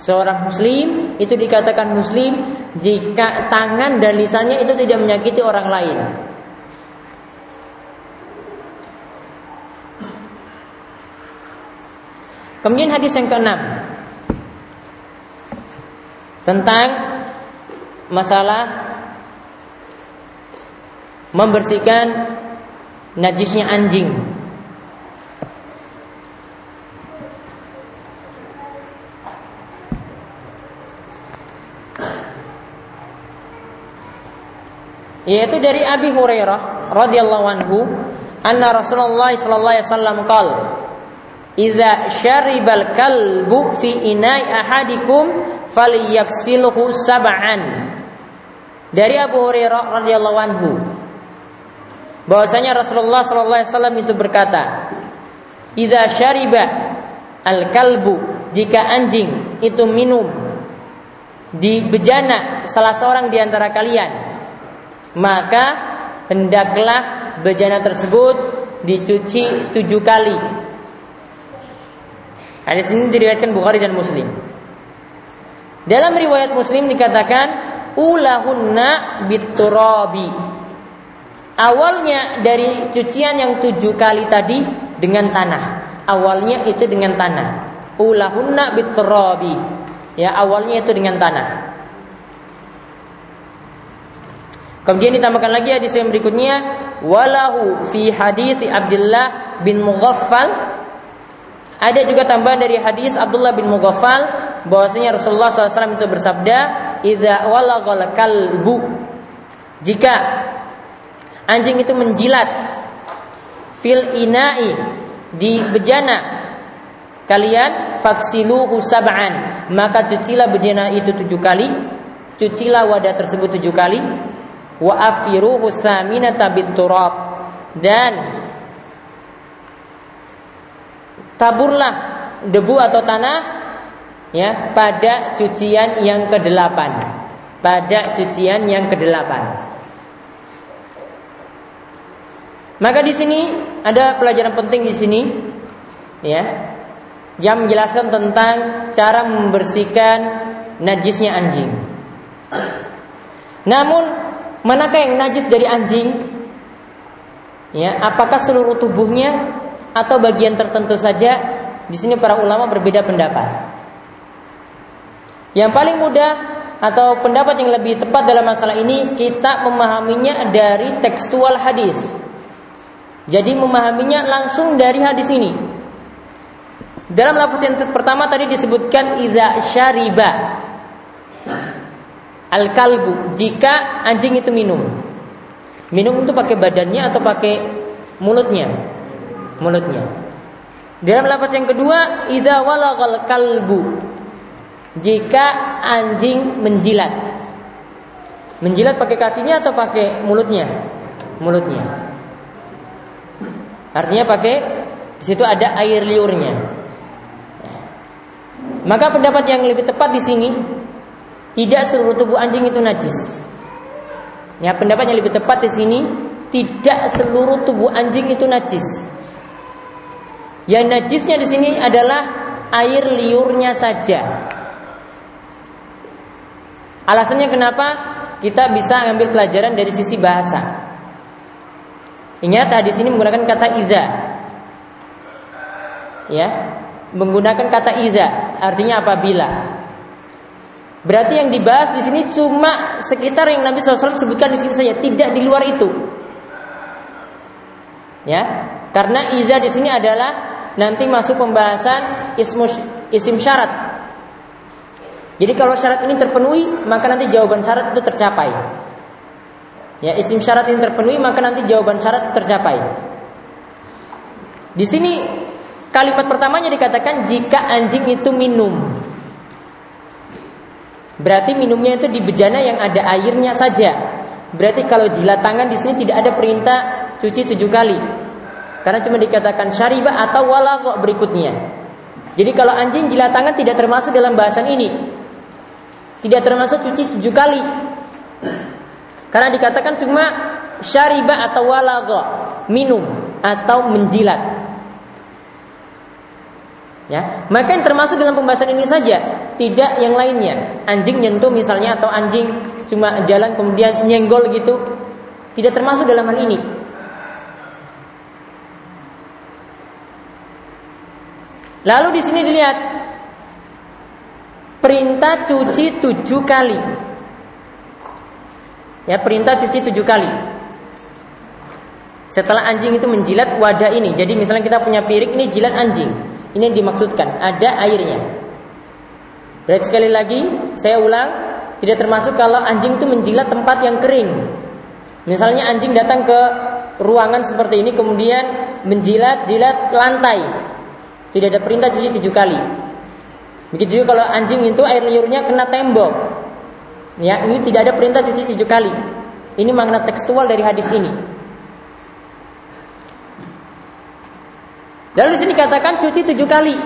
Seorang muslim itu dikatakan muslim jika tangan dan lisannya itu tidak menyakiti orang lain. Kemudian hadis yang keenam tentang masalah membersihkan najisnya anjing. Yaitu dari Abi Hurairah radhiyallahu anhu, anna Rasulullah sallallahu alaihi wasallam qaal Idza syaribal kalbu fi inai ahadikum falyaksilhu sab'an. Dari Abu Hurairah radhiyallahu anhu bahwasanya Rasulullah sallallahu alaihi wasallam itu berkata, "Idza syariba al-kalbu jika anjing itu minum di bejana salah seorang di antara kalian, maka hendaklah bejana tersebut dicuci tujuh kali." Hadis ini diriwayatkan Bukhari dan Muslim. Dalam riwayat Muslim dikatakan ulahunna biturabi. Awalnya dari cucian yang tujuh kali tadi dengan tanah. Awalnya itu dengan tanah. Ulahunna biturabi. Ya awalnya itu dengan tanah. Kemudian ditambahkan lagi hadis yang berikutnya walahu fi hadis Abdullah bin Mughaffal ada juga tambahan dari hadis Abdullah bin Mughaffal bahwasanya Rasulullah SAW itu bersabda, "Idza walagal kalbu" Jika anjing itu menjilat fil inai di bejana kalian faksiluhu sab'an. Maka cucilah bejana itu tujuh kali cucilah wadah tersebut tujuh kali wa afiruhu saminata turab dan taburlah debu atau tanah ya pada cucian yang kedelapan. Pada cucian yang kedelapan. Maka di sini ada pelajaran penting di sini. Ya yang menjelaskan tentang cara membersihkan najisnya anjing. Namun manakah yang najis dari anjing? Ya apakah seluruh tubuhnya atau bagian tertentu saja? Di sini para ulama berbeda pendapat. Yang paling mudah atau pendapat yang lebih tepat dalam masalah ini kita memahaminya dari tekstual hadis. Jadi memahaminya langsung dari hadis ini. Dalam lafaz yang pertama tadi disebutkan iza syariba al kalbu jika anjing itu minum. Minum itu pakai badannya atau pakai mulutnya? mulutnya. Dalam lafaz yang kedua, idza walagal kalbu. Jika anjing menjilat. Menjilat pakai kakinya atau pakai mulutnya? Mulutnya. Artinya pakai di situ ada air liurnya. Maka pendapat yang lebih tepat di sini tidak seluruh tubuh anjing itu najis. Ya, pendapat yang lebih tepat di sini tidak seluruh tubuh anjing itu najis. Yang najisnya di sini adalah air liurnya saja. Alasannya kenapa kita bisa ambil pelajaran dari sisi bahasa. Ingat hadis ini menggunakan kata iza. Ya, menggunakan kata iza artinya apabila. Berarti yang dibahas di sini cuma sekitar yang Nabi SAW sebutkan di sini saja, tidak di luar itu. Ya, karena iza di sini adalah nanti masuk pembahasan isim syarat. Jadi kalau syarat ini terpenuhi, maka nanti jawaban syarat itu tercapai. Ya, isim syarat ini terpenuhi, maka nanti jawaban syarat tercapai. Di sini kalimat pertamanya dikatakan jika anjing itu minum. Berarti minumnya itu di bejana yang ada airnya saja. Berarti kalau jilat tangan di sini tidak ada perintah cuci tujuh kali. Karena cuma dikatakan syaribah atau walagok berikutnya. Jadi kalau anjing jilat tangan tidak termasuk dalam bahasan ini. Tidak termasuk cuci tujuh kali. Karena dikatakan cuma syaribah atau walagok minum atau menjilat. Ya, maka yang termasuk dalam pembahasan ini saja, tidak yang lainnya. Anjing nyentuh misalnya atau anjing cuma jalan kemudian nyenggol gitu, tidak termasuk dalam hal ini. Lalu di sini dilihat perintah cuci tujuh kali. Ya perintah cuci tujuh kali. Setelah anjing itu menjilat wadah ini, jadi misalnya kita punya piring ini jilat anjing, ini yang dimaksudkan ada airnya. Berarti sekali lagi saya ulang, tidak termasuk kalau anjing itu menjilat tempat yang kering. Misalnya anjing datang ke ruangan seperti ini kemudian menjilat-jilat lantai tidak ada perintah cuci tujuh kali. Begitu juga kalau anjing itu air liurnya kena tembok. Ya, ini tidak ada perintah cuci tujuh kali. Ini makna tekstual dari hadis ini. Lalu di sini katakan cuci tujuh kali.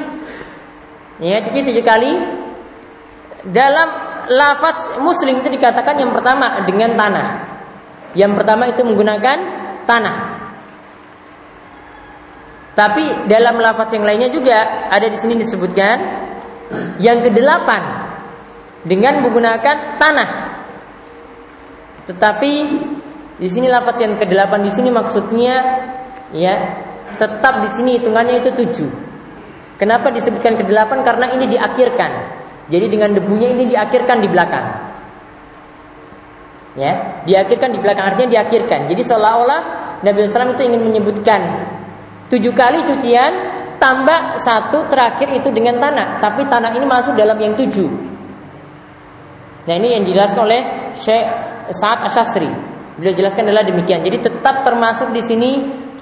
Ya, cuci tujuh kali. Dalam lafaz muslim itu dikatakan yang pertama dengan tanah. Yang pertama itu menggunakan tanah. Tapi dalam lafaz yang lainnya juga ada di sini disebutkan yang kedelapan dengan menggunakan tanah. Tetapi di sini lafaz yang kedelapan di sini maksudnya ya tetap di sini hitungannya itu tujuh. Kenapa disebutkan kedelapan? Karena ini diakhirkan. Jadi dengan debunya ini diakhirkan di belakang. Ya, diakhirkan di belakang artinya diakhirkan. Jadi seolah-olah Nabi SAW itu ingin menyebutkan Tujuh kali cucian tambah satu terakhir itu dengan tanah. Tapi tanah ini masuk dalam yang tujuh. Nah ini yang dijelaskan oleh Syekh Sa'ad Asyasri. Beliau jelaskan adalah demikian. Jadi tetap termasuk di sini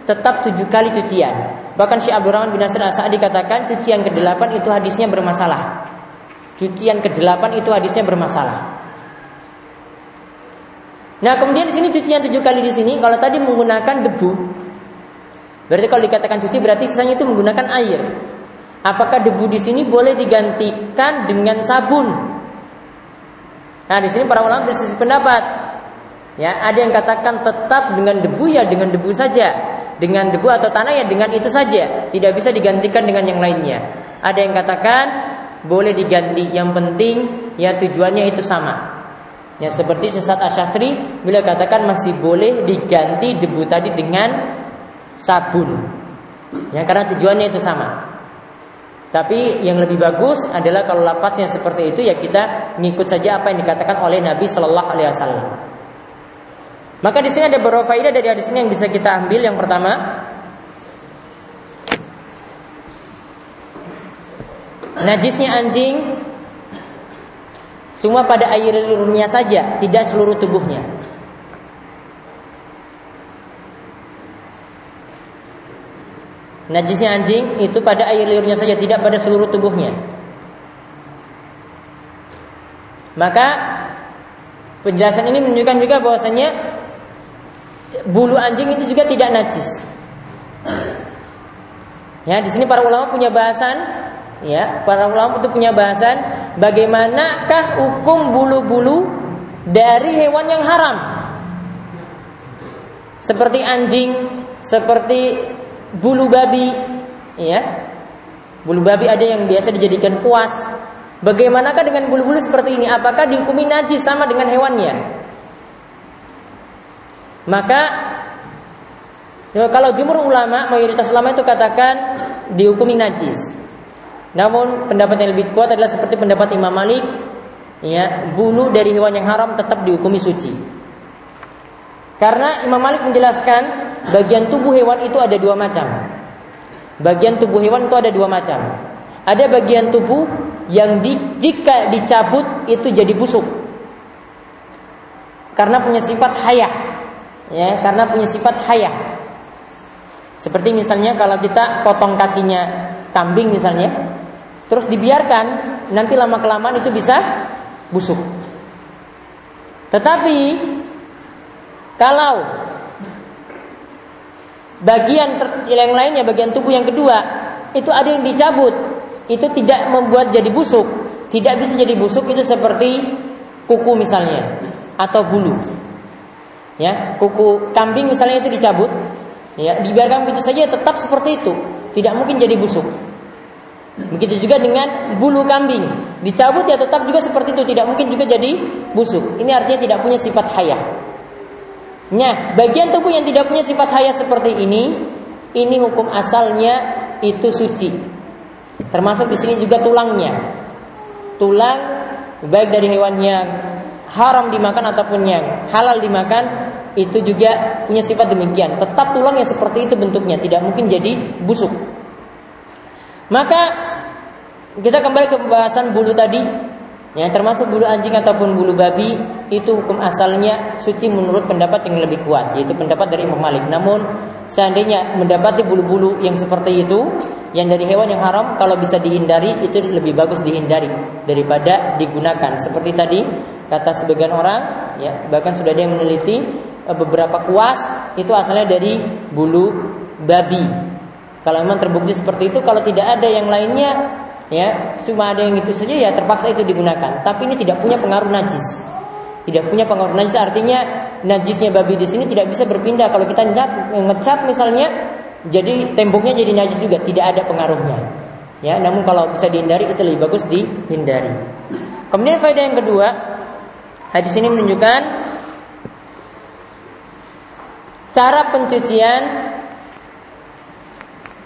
tetap tujuh kali cucian. Bahkan Syekh Abdurrahman bin Nasir As-Sa'di katakan cucian ke-8 itu hadisnya bermasalah. Cucian ke-8 itu hadisnya bermasalah. Nah, kemudian di sini cucian tujuh kali di sini kalau tadi menggunakan debu, Berarti kalau dikatakan cuci berarti sisanya itu menggunakan air. Apakah debu di sini boleh digantikan dengan sabun? Nah, di sini para ulama bersisi pendapat. Ya, ada yang katakan tetap dengan debu ya dengan debu saja. Dengan debu atau tanah ya dengan itu saja. Tidak bisa digantikan dengan yang lainnya. Ada yang katakan boleh diganti. Yang penting ya tujuannya itu sama. Ya seperti sesat Asyasri bila katakan masih boleh diganti debu tadi dengan sabun. Ya karena tujuannya itu sama. Tapi yang lebih bagus adalah kalau lafaznya seperti itu ya kita ngikut saja apa yang dikatakan oleh Nabi Shallallahu Alaihi Wasallam. Maka di sini ada beberapa faedah dari hadis ini yang bisa kita ambil. Yang pertama, najisnya anjing cuma pada air liurnya saja, tidak seluruh tubuhnya. Najisnya anjing itu pada air liurnya saja, tidak pada seluruh tubuhnya. Maka penjelasan ini menunjukkan juga bahwasanya bulu anjing itu juga tidak najis. Ya, di sini para ulama punya bahasan, ya, para ulama itu punya bahasan bagaimanakah hukum bulu-bulu dari hewan yang haram. Seperti anjing, seperti bulu babi, ya. Bulu babi ada yang biasa dijadikan kuas. Bagaimanakah dengan bulu-bulu seperti ini? Apakah dihukumi najis sama dengan hewannya? Maka ya, kalau jumhur ulama, mayoritas ulama itu katakan dihukumi najis. Namun pendapat yang lebih kuat adalah seperti pendapat Imam Malik, ya, bulu dari hewan yang haram tetap dihukumi suci. Karena Imam Malik menjelaskan bagian tubuh hewan itu ada dua macam. Bagian tubuh hewan itu ada dua macam. Ada bagian tubuh yang di, jika dicabut itu jadi busuk. Karena punya sifat hayah. Ya, karena punya sifat hayah. Seperti misalnya kalau kita potong kakinya kambing misalnya, terus dibiarkan, nanti lama kelamaan itu bisa busuk. Tetapi kalau bagian yang lainnya, bagian tubuh yang kedua, itu ada yang dicabut, itu tidak membuat jadi busuk, tidak bisa jadi busuk itu seperti kuku misalnya atau bulu. Ya, kuku kambing misalnya itu dicabut, ya, dibiarkan begitu saja tetap seperti itu, tidak mungkin jadi busuk. Begitu juga dengan bulu kambing, dicabut ya tetap juga seperti itu, tidak mungkin juga jadi busuk. Ini artinya tidak punya sifat hayah. Nah, bagian tubuh yang tidak punya sifat haya seperti ini, ini hukum asalnya itu suci. Termasuk di sini juga tulangnya. Tulang baik dari hewan yang haram dimakan ataupun yang halal dimakan itu juga punya sifat demikian. Tetap tulang yang seperti itu bentuknya, tidak mungkin jadi busuk. Maka kita kembali ke pembahasan bulu tadi yang termasuk bulu anjing ataupun bulu babi itu hukum asalnya suci menurut pendapat yang lebih kuat yaitu pendapat dari Imam Malik. Namun seandainya mendapati bulu-bulu yang seperti itu yang dari hewan yang haram kalau bisa dihindari itu lebih bagus dihindari daripada digunakan. Seperti tadi kata sebagian orang ya bahkan sudah yang meneliti eh, beberapa kuas itu asalnya dari bulu babi. Kalau memang terbukti seperti itu kalau tidak ada yang lainnya ya cuma ada yang itu saja ya terpaksa itu digunakan. Tapi ini tidak punya pengaruh najis. Tidak punya pengaruh najis artinya najisnya babi di sini tidak bisa berpindah. Kalau kita ngecat ngecat misalnya jadi temboknya jadi najis juga tidak ada pengaruhnya. Ya namun kalau bisa dihindari itu lebih bagus dihindari. Kemudian faedah yang kedua hadis ini menunjukkan cara pencucian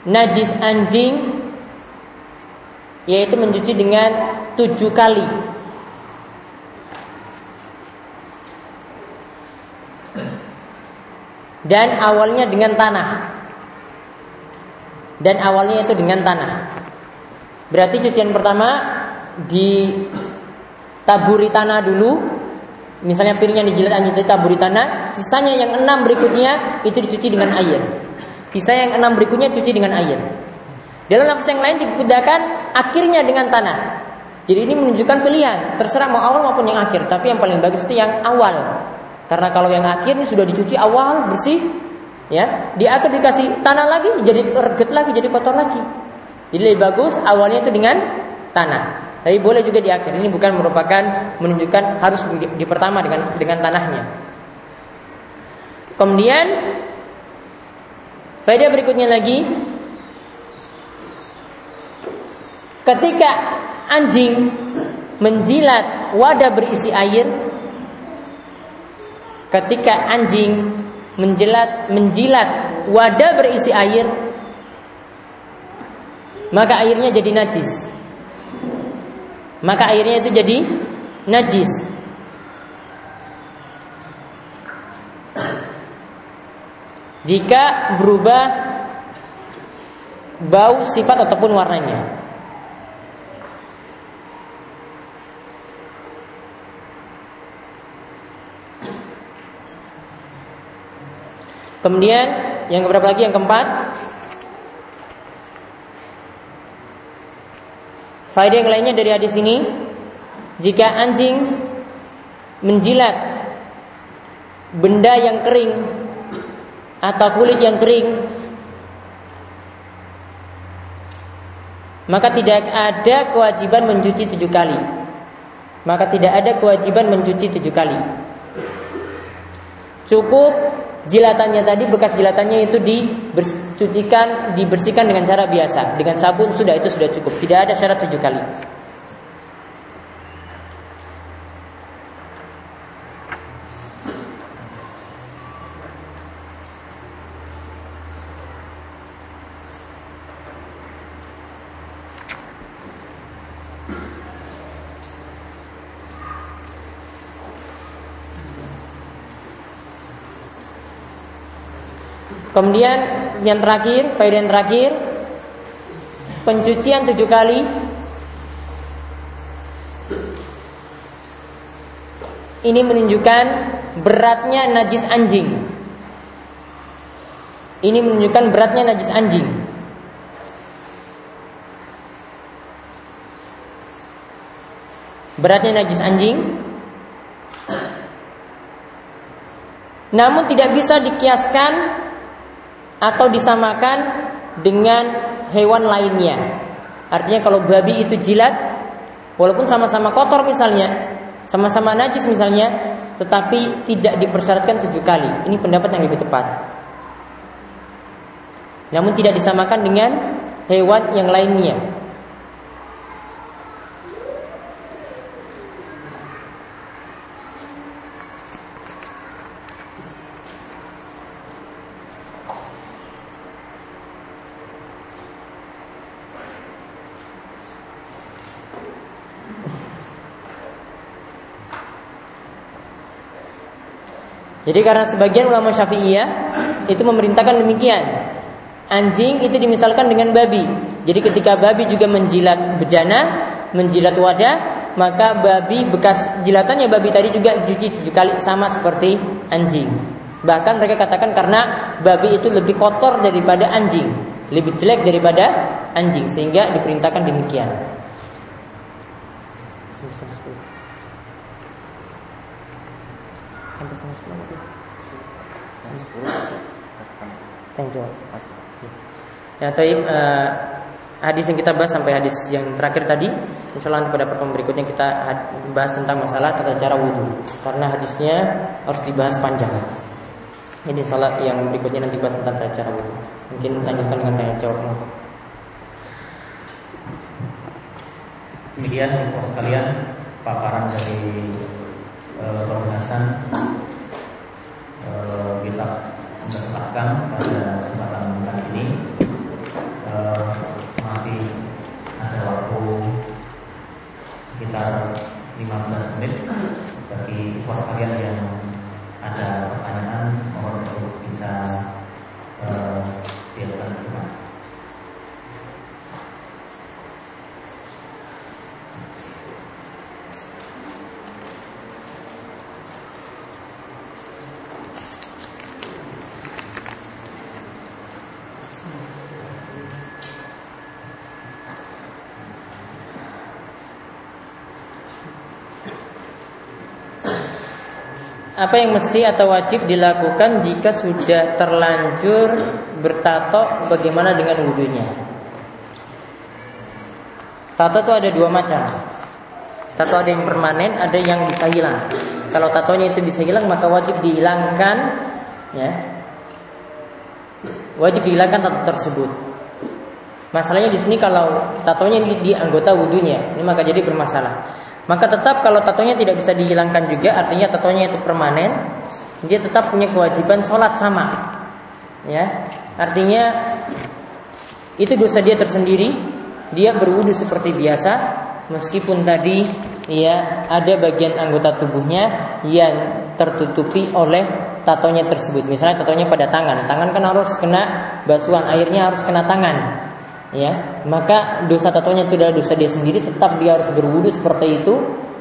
najis anjing yaitu mencuci dengan tujuh kali. Dan awalnya dengan tanah. dan awalnya itu dengan tanah. Berarti cucian pertama ditaburi tanah dulu. Misalnya piringnya dijilat anjing ditaburi tanah, sisanya yang enam berikutnya itu dicuci dengan air. Sisa yang enam berikutnya cuci dengan air. Dalam nafas yang lain dikudakan akhirnya dengan tanah. Jadi ini menunjukkan pilihan, terserah mau awal maupun yang akhir, tapi yang paling bagus itu yang awal. Karena kalau yang akhir ini sudah dicuci awal bersih, ya, di akhir dikasih tanah lagi, jadi reget lagi, jadi kotor lagi. Jadi lebih bagus awalnya itu dengan tanah. Tapi boleh juga di akhir. Ini bukan merupakan menunjukkan harus di, di pertama dengan dengan tanahnya. Kemudian faedah berikutnya lagi ketika anjing menjilat wadah berisi air ketika anjing menjilat menjilat wadah berisi air maka airnya jadi najis maka airnya itu jadi najis. Jika berubah bau, sifat ataupun warnanya. Kemudian yang keberapa lagi? Yang keempat, Faedah yang lainnya dari hadis ini, jika anjing menjilat benda yang kering atau kulit yang kering, maka tidak ada kewajiban mencuci tujuh kali. Maka tidak ada kewajiban mencuci tujuh kali. Cukup jilatannya tadi bekas jilatannya itu dicucikan dibersihkan dengan cara biasa. Dengan sabun sudah itu sudah cukup. Tidak ada syarat tujuh kali Kemudian yang terakhir, faedah yang terakhir, pencucian tujuh kali ini menunjukkan beratnya najis anjing. Ini menunjukkan beratnya najis anjing. Beratnya najis anjing. Namun tidak bisa dikiaskan atau disamakan dengan hewan lainnya. Artinya kalau babi itu jilat, walaupun sama-sama kotor misalnya, sama-sama najis misalnya, tetapi tidak dipersyaratkan tujuh kali. Ini pendapat yang lebih tepat. Namun tidak disamakan dengan hewan yang lainnya. Jadi karena sebagian ulama Syafi'iyah itu memerintahkan demikian. Anjing itu dimisalkan dengan babi. Jadi ketika babi juga menjilat bejana, menjilat wadah, maka babi bekas jilatannya babi tadi juga cuci tujuh kali sama seperti anjing. Bahkan mereka katakan karena babi itu lebih kotor daripada anjing, lebih jelek daripada anjing sehingga diperintahkan demikian. Thank you. Ya, taib, uh, hadis yang kita bahas sampai hadis yang terakhir tadi, insya Allah pada pertemuan berikutnya kita bahas tentang masalah tata cara wudhu, karena hadisnya harus dibahas panjang. Jadi salat yang berikutnya nanti bahas tentang tata cara wudhu. Mungkin lanjutkan dengan tanya jawab. Kemudian sekalian paparan dari uh, pembahasan uh, kitab kesempatan pada kesempatan kali ini uh, masih ada waktu sekitar 15 menit bagi puas kalian yang apa yang mesti atau wajib dilakukan jika sudah terlanjur bertato bagaimana dengan wudhunya? Tato itu ada dua macam. Tato ada yang permanen, ada yang bisa hilang. Kalau tatonya itu bisa hilang maka wajib dihilangkan ya. Wajib dihilangkan tato tersebut. Masalahnya di sini kalau tatonya di, di anggota wudhunya, ini maka jadi bermasalah. Maka tetap kalau tatonya tidak bisa dihilangkan juga, artinya tatonya itu permanen, dia tetap punya kewajiban sholat sama. Ya, artinya itu dosa dia tersendiri. Dia berwudu seperti biasa, meskipun tadi ya ada bagian anggota tubuhnya yang tertutupi oleh tatonya tersebut. Misalnya tatonya pada tangan, tangan kan harus kena basuhan airnya harus kena tangan ya maka dosa tatonya itu adalah dosa dia sendiri tetap dia harus berwudu seperti itu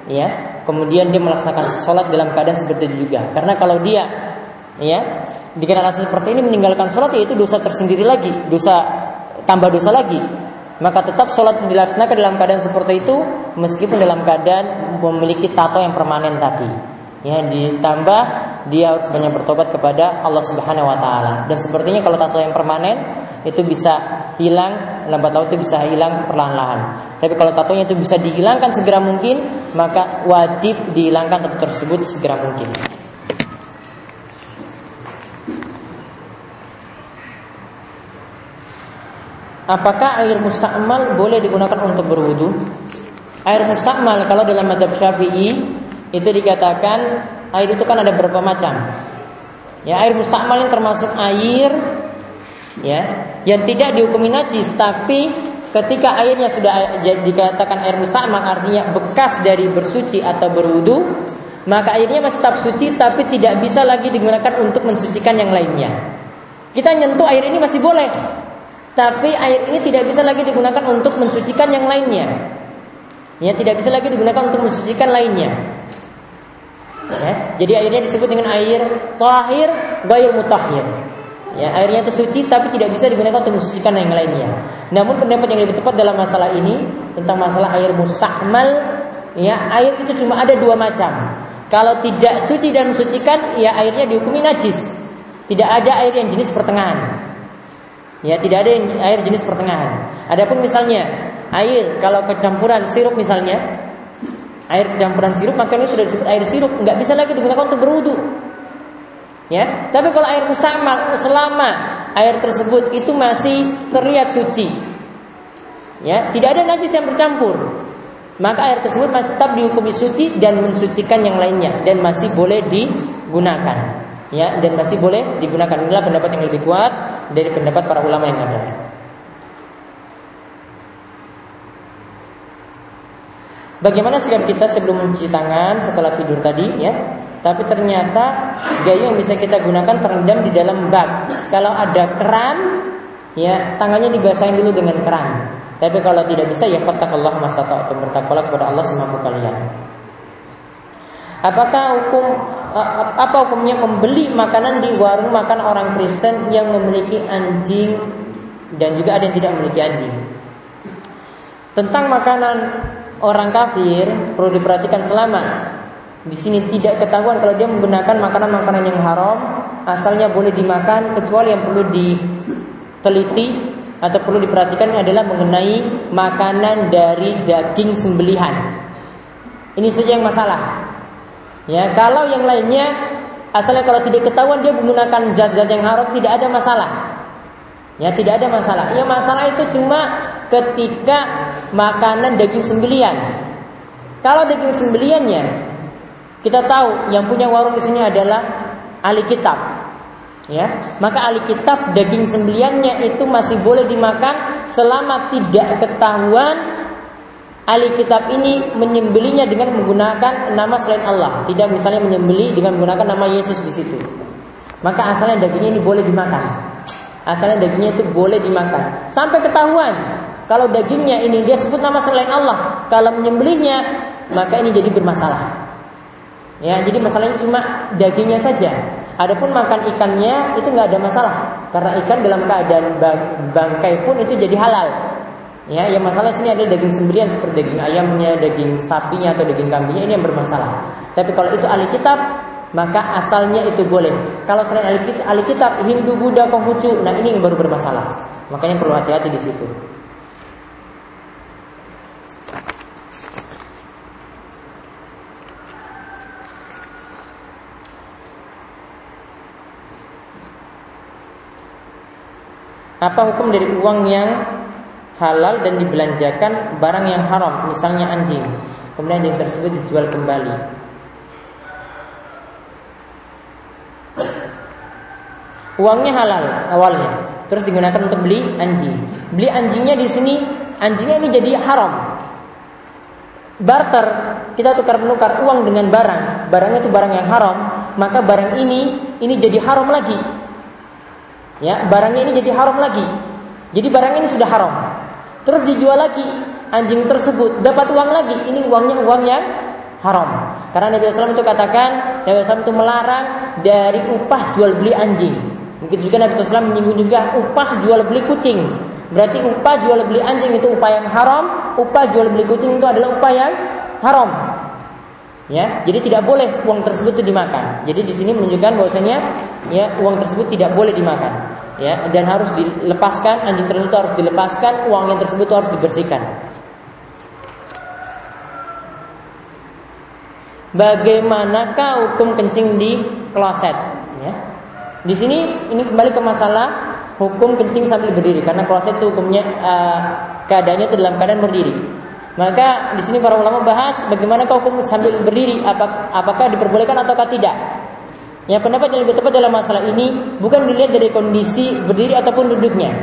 ya. Kemudian dia melaksanakan sholat dalam keadaan seperti itu juga. Karena kalau dia ya dikenal seperti ini meninggalkan sholat ya itu dosa tersendiri lagi dosa tambah dosa lagi. Maka tetap sholat dilaksanakan dalam keadaan seperti itu meskipun dalam keadaan memiliki tato yang permanen tadi. Ya ditambah dia harus banyak bertobat kepada Allah Subhanahu wa taala. Dan sepertinya kalau tato yang permanen itu bisa hilang lambat laut itu bisa hilang perlahan-lahan. Tapi kalau tatonya itu bisa dihilangkan segera mungkin, maka wajib dihilangkan tato tersebut segera mungkin. Apakah air mustakmal boleh digunakan untuk berwudu? Air mustakmal kalau dalam mazhab Syafi'i itu dikatakan air itu kan ada beberapa macam. Ya, air mustakmal yang termasuk air ya yang tidak dihukumi najis tapi ketika airnya sudah dikatakan air mustakmal artinya bekas dari bersuci atau berwudu maka airnya masih tetap suci tapi tidak bisa lagi digunakan untuk mensucikan yang lainnya. Kita nyentuh air ini masih boleh tapi air ini tidak bisa lagi digunakan untuk mensucikan yang lainnya. Ya tidak bisa lagi digunakan untuk mensucikan lainnya. Ya, jadi airnya disebut dengan air tahir gair mutahhir Ya, airnya itu suci tapi tidak bisa digunakan untuk mensucikan yang lainnya. Namun pendapat yang lebih tepat dalam masalah ini tentang masalah air mustakmal, ya air itu cuma ada dua macam. Kalau tidak suci dan mensucikan, ya airnya dihukumi najis. Tidak ada air yang jenis pertengahan. Ya, tidak ada air jenis pertengahan. Adapun misalnya air kalau kecampuran sirup misalnya, air kecampuran sirup maka ini sudah disebut air sirup, nggak bisa lagi digunakan untuk berwudu. Ya, tapi kalau air mustamal selama air tersebut itu masih terlihat suci, ya, tidak ada najis yang bercampur, maka air tersebut masih tetap dihukumi suci dan mensucikan yang lainnya dan masih boleh digunakan. Ya, dan masih boleh digunakan. Inilah pendapat yang lebih kuat dari pendapat para ulama yang ada. Bagaimana sikap kita sebelum mencuci tangan setelah tidur tadi ya? Tapi ternyata gayung bisa kita gunakan terendam di dalam bak. Kalau ada keran, ya tangannya dibasahin dulu dengan keran. Tapi kalau tidak bisa ya Allah atau bertakwalah kepada Allah semampu kalian. Apakah hukum apa hukumnya membeli makanan di warung makan orang Kristen yang memiliki anjing dan juga ada yang tidak memiliki anjing? Tentang makanan orang kafir perlu diperhatikan selama di sini tidak ketahuan kalau dia menggunakan makanan-makanan yang haram, asalnya boleh dimakan kecuali yang perlu diteliti atau perlu diperhatikan adalah mengenai makanan dari daging sembelihan. Ini saja yang masalah. Ya, kalau yang lainnya asalnya kalau tidak ketahuan dia menggunakan zat-zat yang haram tidak ada masalah. Ya, tidak ada masalah. Yang masalah itu cuma ketika makanan daging sembelian. Kalau daging sembeliannya kita tahu yang punya warung di sini adalah ahli kitab. Ya, maka ahli kitab daging sembeliannya itu masih boleh dimakan selama tidak ketahuan ahli kitab ini menyembelinya dengan menggunakan nama selain Allah, tidak misalnya menyembeli dengan menggunakan nama Yesus di situ. Maka asalnya dagingnya ini boleh dimakan. Asalnya dagingnya itu boleh dimakan sampai ketahuan kalau dagingnya ini dia sebut nama selain Allah, kalau menyembelihnya maka ini jadi bermasalah. Ya, jadi masalahnya cuma dagingnya saja. Adapun makan ikannya itu nggak ada masalah karena ikan dalam keadaan bangkai pun itu jadi halal. Ya, yang masalah sini adalah daging sembelian seperti daging ayamnya, daging sapinya atau daging kambingnya ini yang bermasalah. Tapi kalau itu ahli kitab, maka asalnya itu boleh. Kalau selain ahli kitab, Hindu, Buddha, Konghucu, nah ini yang baru bermasalah. Makanya perlu hati-hati di situ. Apa hukum dari uang yang halal dan dibelanjakan barang yang haram, misalnya anjing. Kemudian anjing tersebut dijual kembali. Uangnya halal awalnya, terus digunakan untuk beli anjing. Beli anjingnya di sini, anjingnya ini jadi haram. Barter, kita tukar menukar uang dengan barang. Barangnya itu barang yang haram, maka barang ini ini jadi haram lagi. Ya, barangnya ini jadi haram lagi. Jadi barang ini sudah haram. Terus dijual lagi anjing tersebut, dapat uang lagi. Ini uangnya uang yang haram. Karena Nabi SAW itu katakan, Nabi SAW itu melarang dari upah jual beli anjing. Mungkin juga Nabi SAW menyinggung juga upah jual beli kucing. Berarti upah jual beli anjing itu upah yang haram, upah jual beli kucing itu adalah upah yang haram. Ya, jadi tidak boleh uang tersebut itu dimakan. Jadi di sini menunjukkan bahwasanya ya uang tersebut tidak boleh dimakan. Ya, dan harus dilepaskan anjing tersebut harus dilepaskan, uang yang tersebut harus dibersihkan. Bagaimanakah hukum kencing di kloset? Ya. Di sini ini kembali ke masalah hukum kencing sambil berdiri karena kloset itu hukumnya uh, keadaannya itu dalam keadaan berdiri. Maka di sini para ulama bahas bagaimana hukum sambil berdiri, apakah diperbolehkan ataukah tidak. Yang pendapat yang lebih tepat dalam masalah ini bukan dilihat dari kondisi berdiri ataupun duduknya.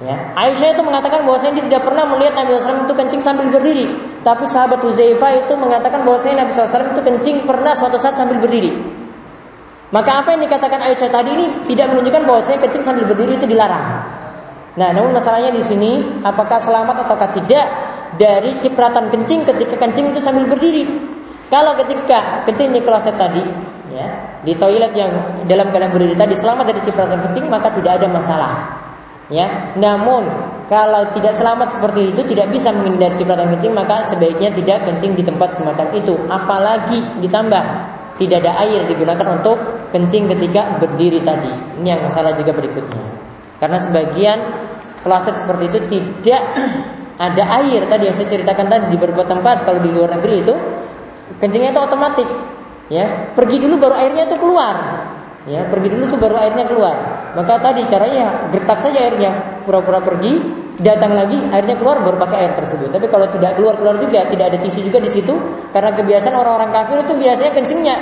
Ya. Aisyah itu mengatakan bahwasanya dia tidak pernah melihat Nabi SAW itu kencing sambil berdiri. Tapi sahabat Huzaifah itu mengatakan bahwasanya Nabi SAW itu kencing pernah suatu saat sambil berdiri. Maka apa yang dikatakan Aisyah tadi ini tidak menunjukkan bahwasanya kencing sambil berdiri itu dilarang. Nah, namun masalahnya di sini apakah selamat ataukah tidak dari cipratan kencing ketika kencing itu sambil berdiri. Kalau ketika kencing di kloset tadi, ya, di toilet yang dalam keadaan berdiri tadi selamat dari cipratan kencing maka tidak ada masalah. Ya, namun kalau tidak selamat seperti itu tidak bisa menghindari cipratan kencing maka sebaiknya tidak kencing di tempat semacam itu. Apalagi ditambah tidak ada air digunakan untuk kencing ketika berdiri tadi. Ini yang masalah juga berikutnya. Karena sebagian kloset seperti itu tidak ada air tadi yang saya ceritakan tadi di beberapa tempat kalau di luar negeri itu kencingnya itu otomatis ya pergi dulu baru airnya itu keluar. Ya pergi dulu tuh baru airnya keluar. Maka tadi caranya gertak saja airnya. Pura-pura pergi datang lagi airnya keluar baru pakai air tersebut. Tapi kalau tidak keluar keluar juga tidak ada tisu juga di situ karena kebiasaan orang-orang kafir itu biasanya kencingnya.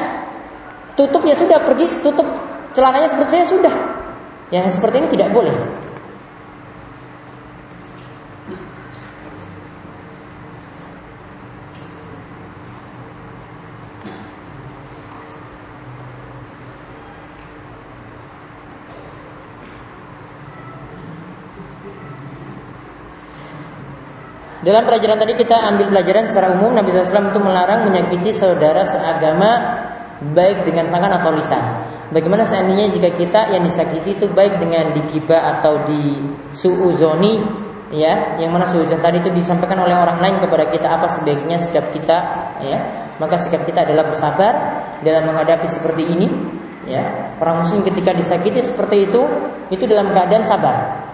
Tutup ya sudah pergi tutup. Celananya seperti saya sudah. Yang seperti ini tidak boleh Dalam pelajaran tadi kita ambil pelajaran secara umum Nabi SAW itu melarang menyakiti saudara seagama baik dengan tangan atau lisan. Bagaimana seandainya jika kita yang disakiti itu baik dengan digibah atau di suuzoni ya, yang mana suuzon tadi itu disampaikan oleh orang lain kepada kita apa sebaiknya sikap kita ya. Maka sikap kita adalah bersabar dalam menghadapi seperti ini ya. Orang muslim ketika disakiti seperti itu itu dalam keadaan sabar.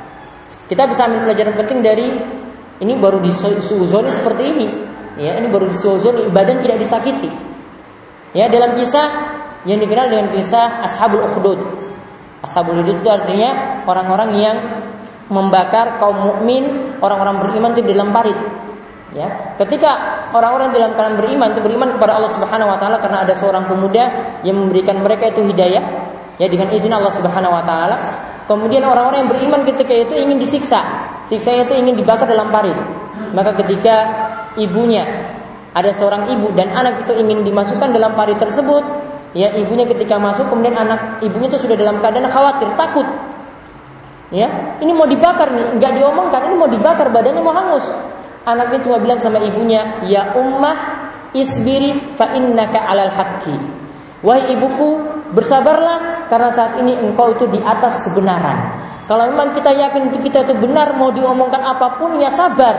Kita bisa ambil pelajaran penting dari ini baru disuzoni seperti ini. Ya, ini baru disuzoni badan tidak disakiti. Ya, dalam kisah yang dikenal dengan kisah Ashabul Ukhdud. Ashabul Ukhdud itu artinya orang-orang yang membakar kaum mukmin, orang-orang beriman itu dalam parit. Ya, ketika orang-orang dalam keadaan beriman itu beriman kepada Allah Subhanahu wa taala karena ada seorang pemuda yang memberikan mereka itu hidayah ya dengan izin Allah Subhanahu wa taala. Kemudian orang-orang yang beriman ketika itu ingin disiksa Siksanya itu ingin dibakar dalam parit. Maka ketika ibunya ada seorang ibu dan anak itu ingin dimasukkan dalam parit tersebut, ya ibunya ketika masuk kemudian anak ibunya itu sudah dalam keadaan khawatir, takut. Ya, ini mau dibakar nih, nggak diomongkan, ini mau dibakar, badannya mau hangus. Anaknya cuma bilang sama ibunya, "Ya ummah, isbiri fa innaka alal haqqi." Wahai ibuku, bersabarlah karena saat ini engkau itu di atas kebenaran. Kalau memang kita yakin itu kita itu benar mau diomongkan apa pun ya sabar.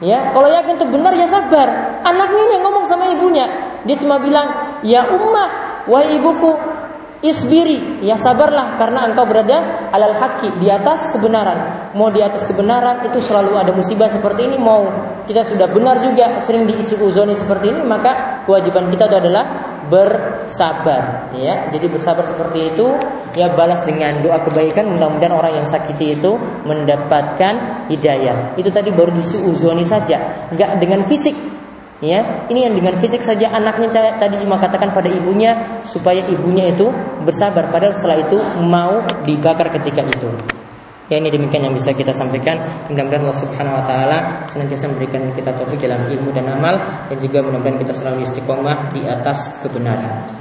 Ya, kalau yakin itu benar ya sabar. Anaknya yang ngomong sama ibunya, dia cuma bilang, "Ya ummah, wahai ibuku, Isbiri, ya sabarlah karena engkau berada alal haki di atas kebenaran. Mau di atas kebenaran itu selalu ada musibah seperti ini. Mau kita sudah benar juga sering diisi uzoni seperti ini, maka kewajiban kita itu adalah bersabar. Ya, jadi bersabar seperti itu, ya balas dengan doa kebaikan. Mudah-mudahan orang yang sakiti itu mendapatkan hidayah. Itu tadi baru diisi uzoni saja, enggak dengan fisik Ya, ini yang dengan fisik saja anaknya tadi cuma katakan pada ibunya supaya ibunya itu bersabar padahal setelah itu mau dibakar ketika itu. Ya ini demikian yang bisa kita sampaikan. Mudah-mudahan Allah Subhanahu wa taala senantiasa memberikan kita taufik dalam ilmu dan amal dan juga mudah-mudahan kita selalu istiqomah di atas kebenaran.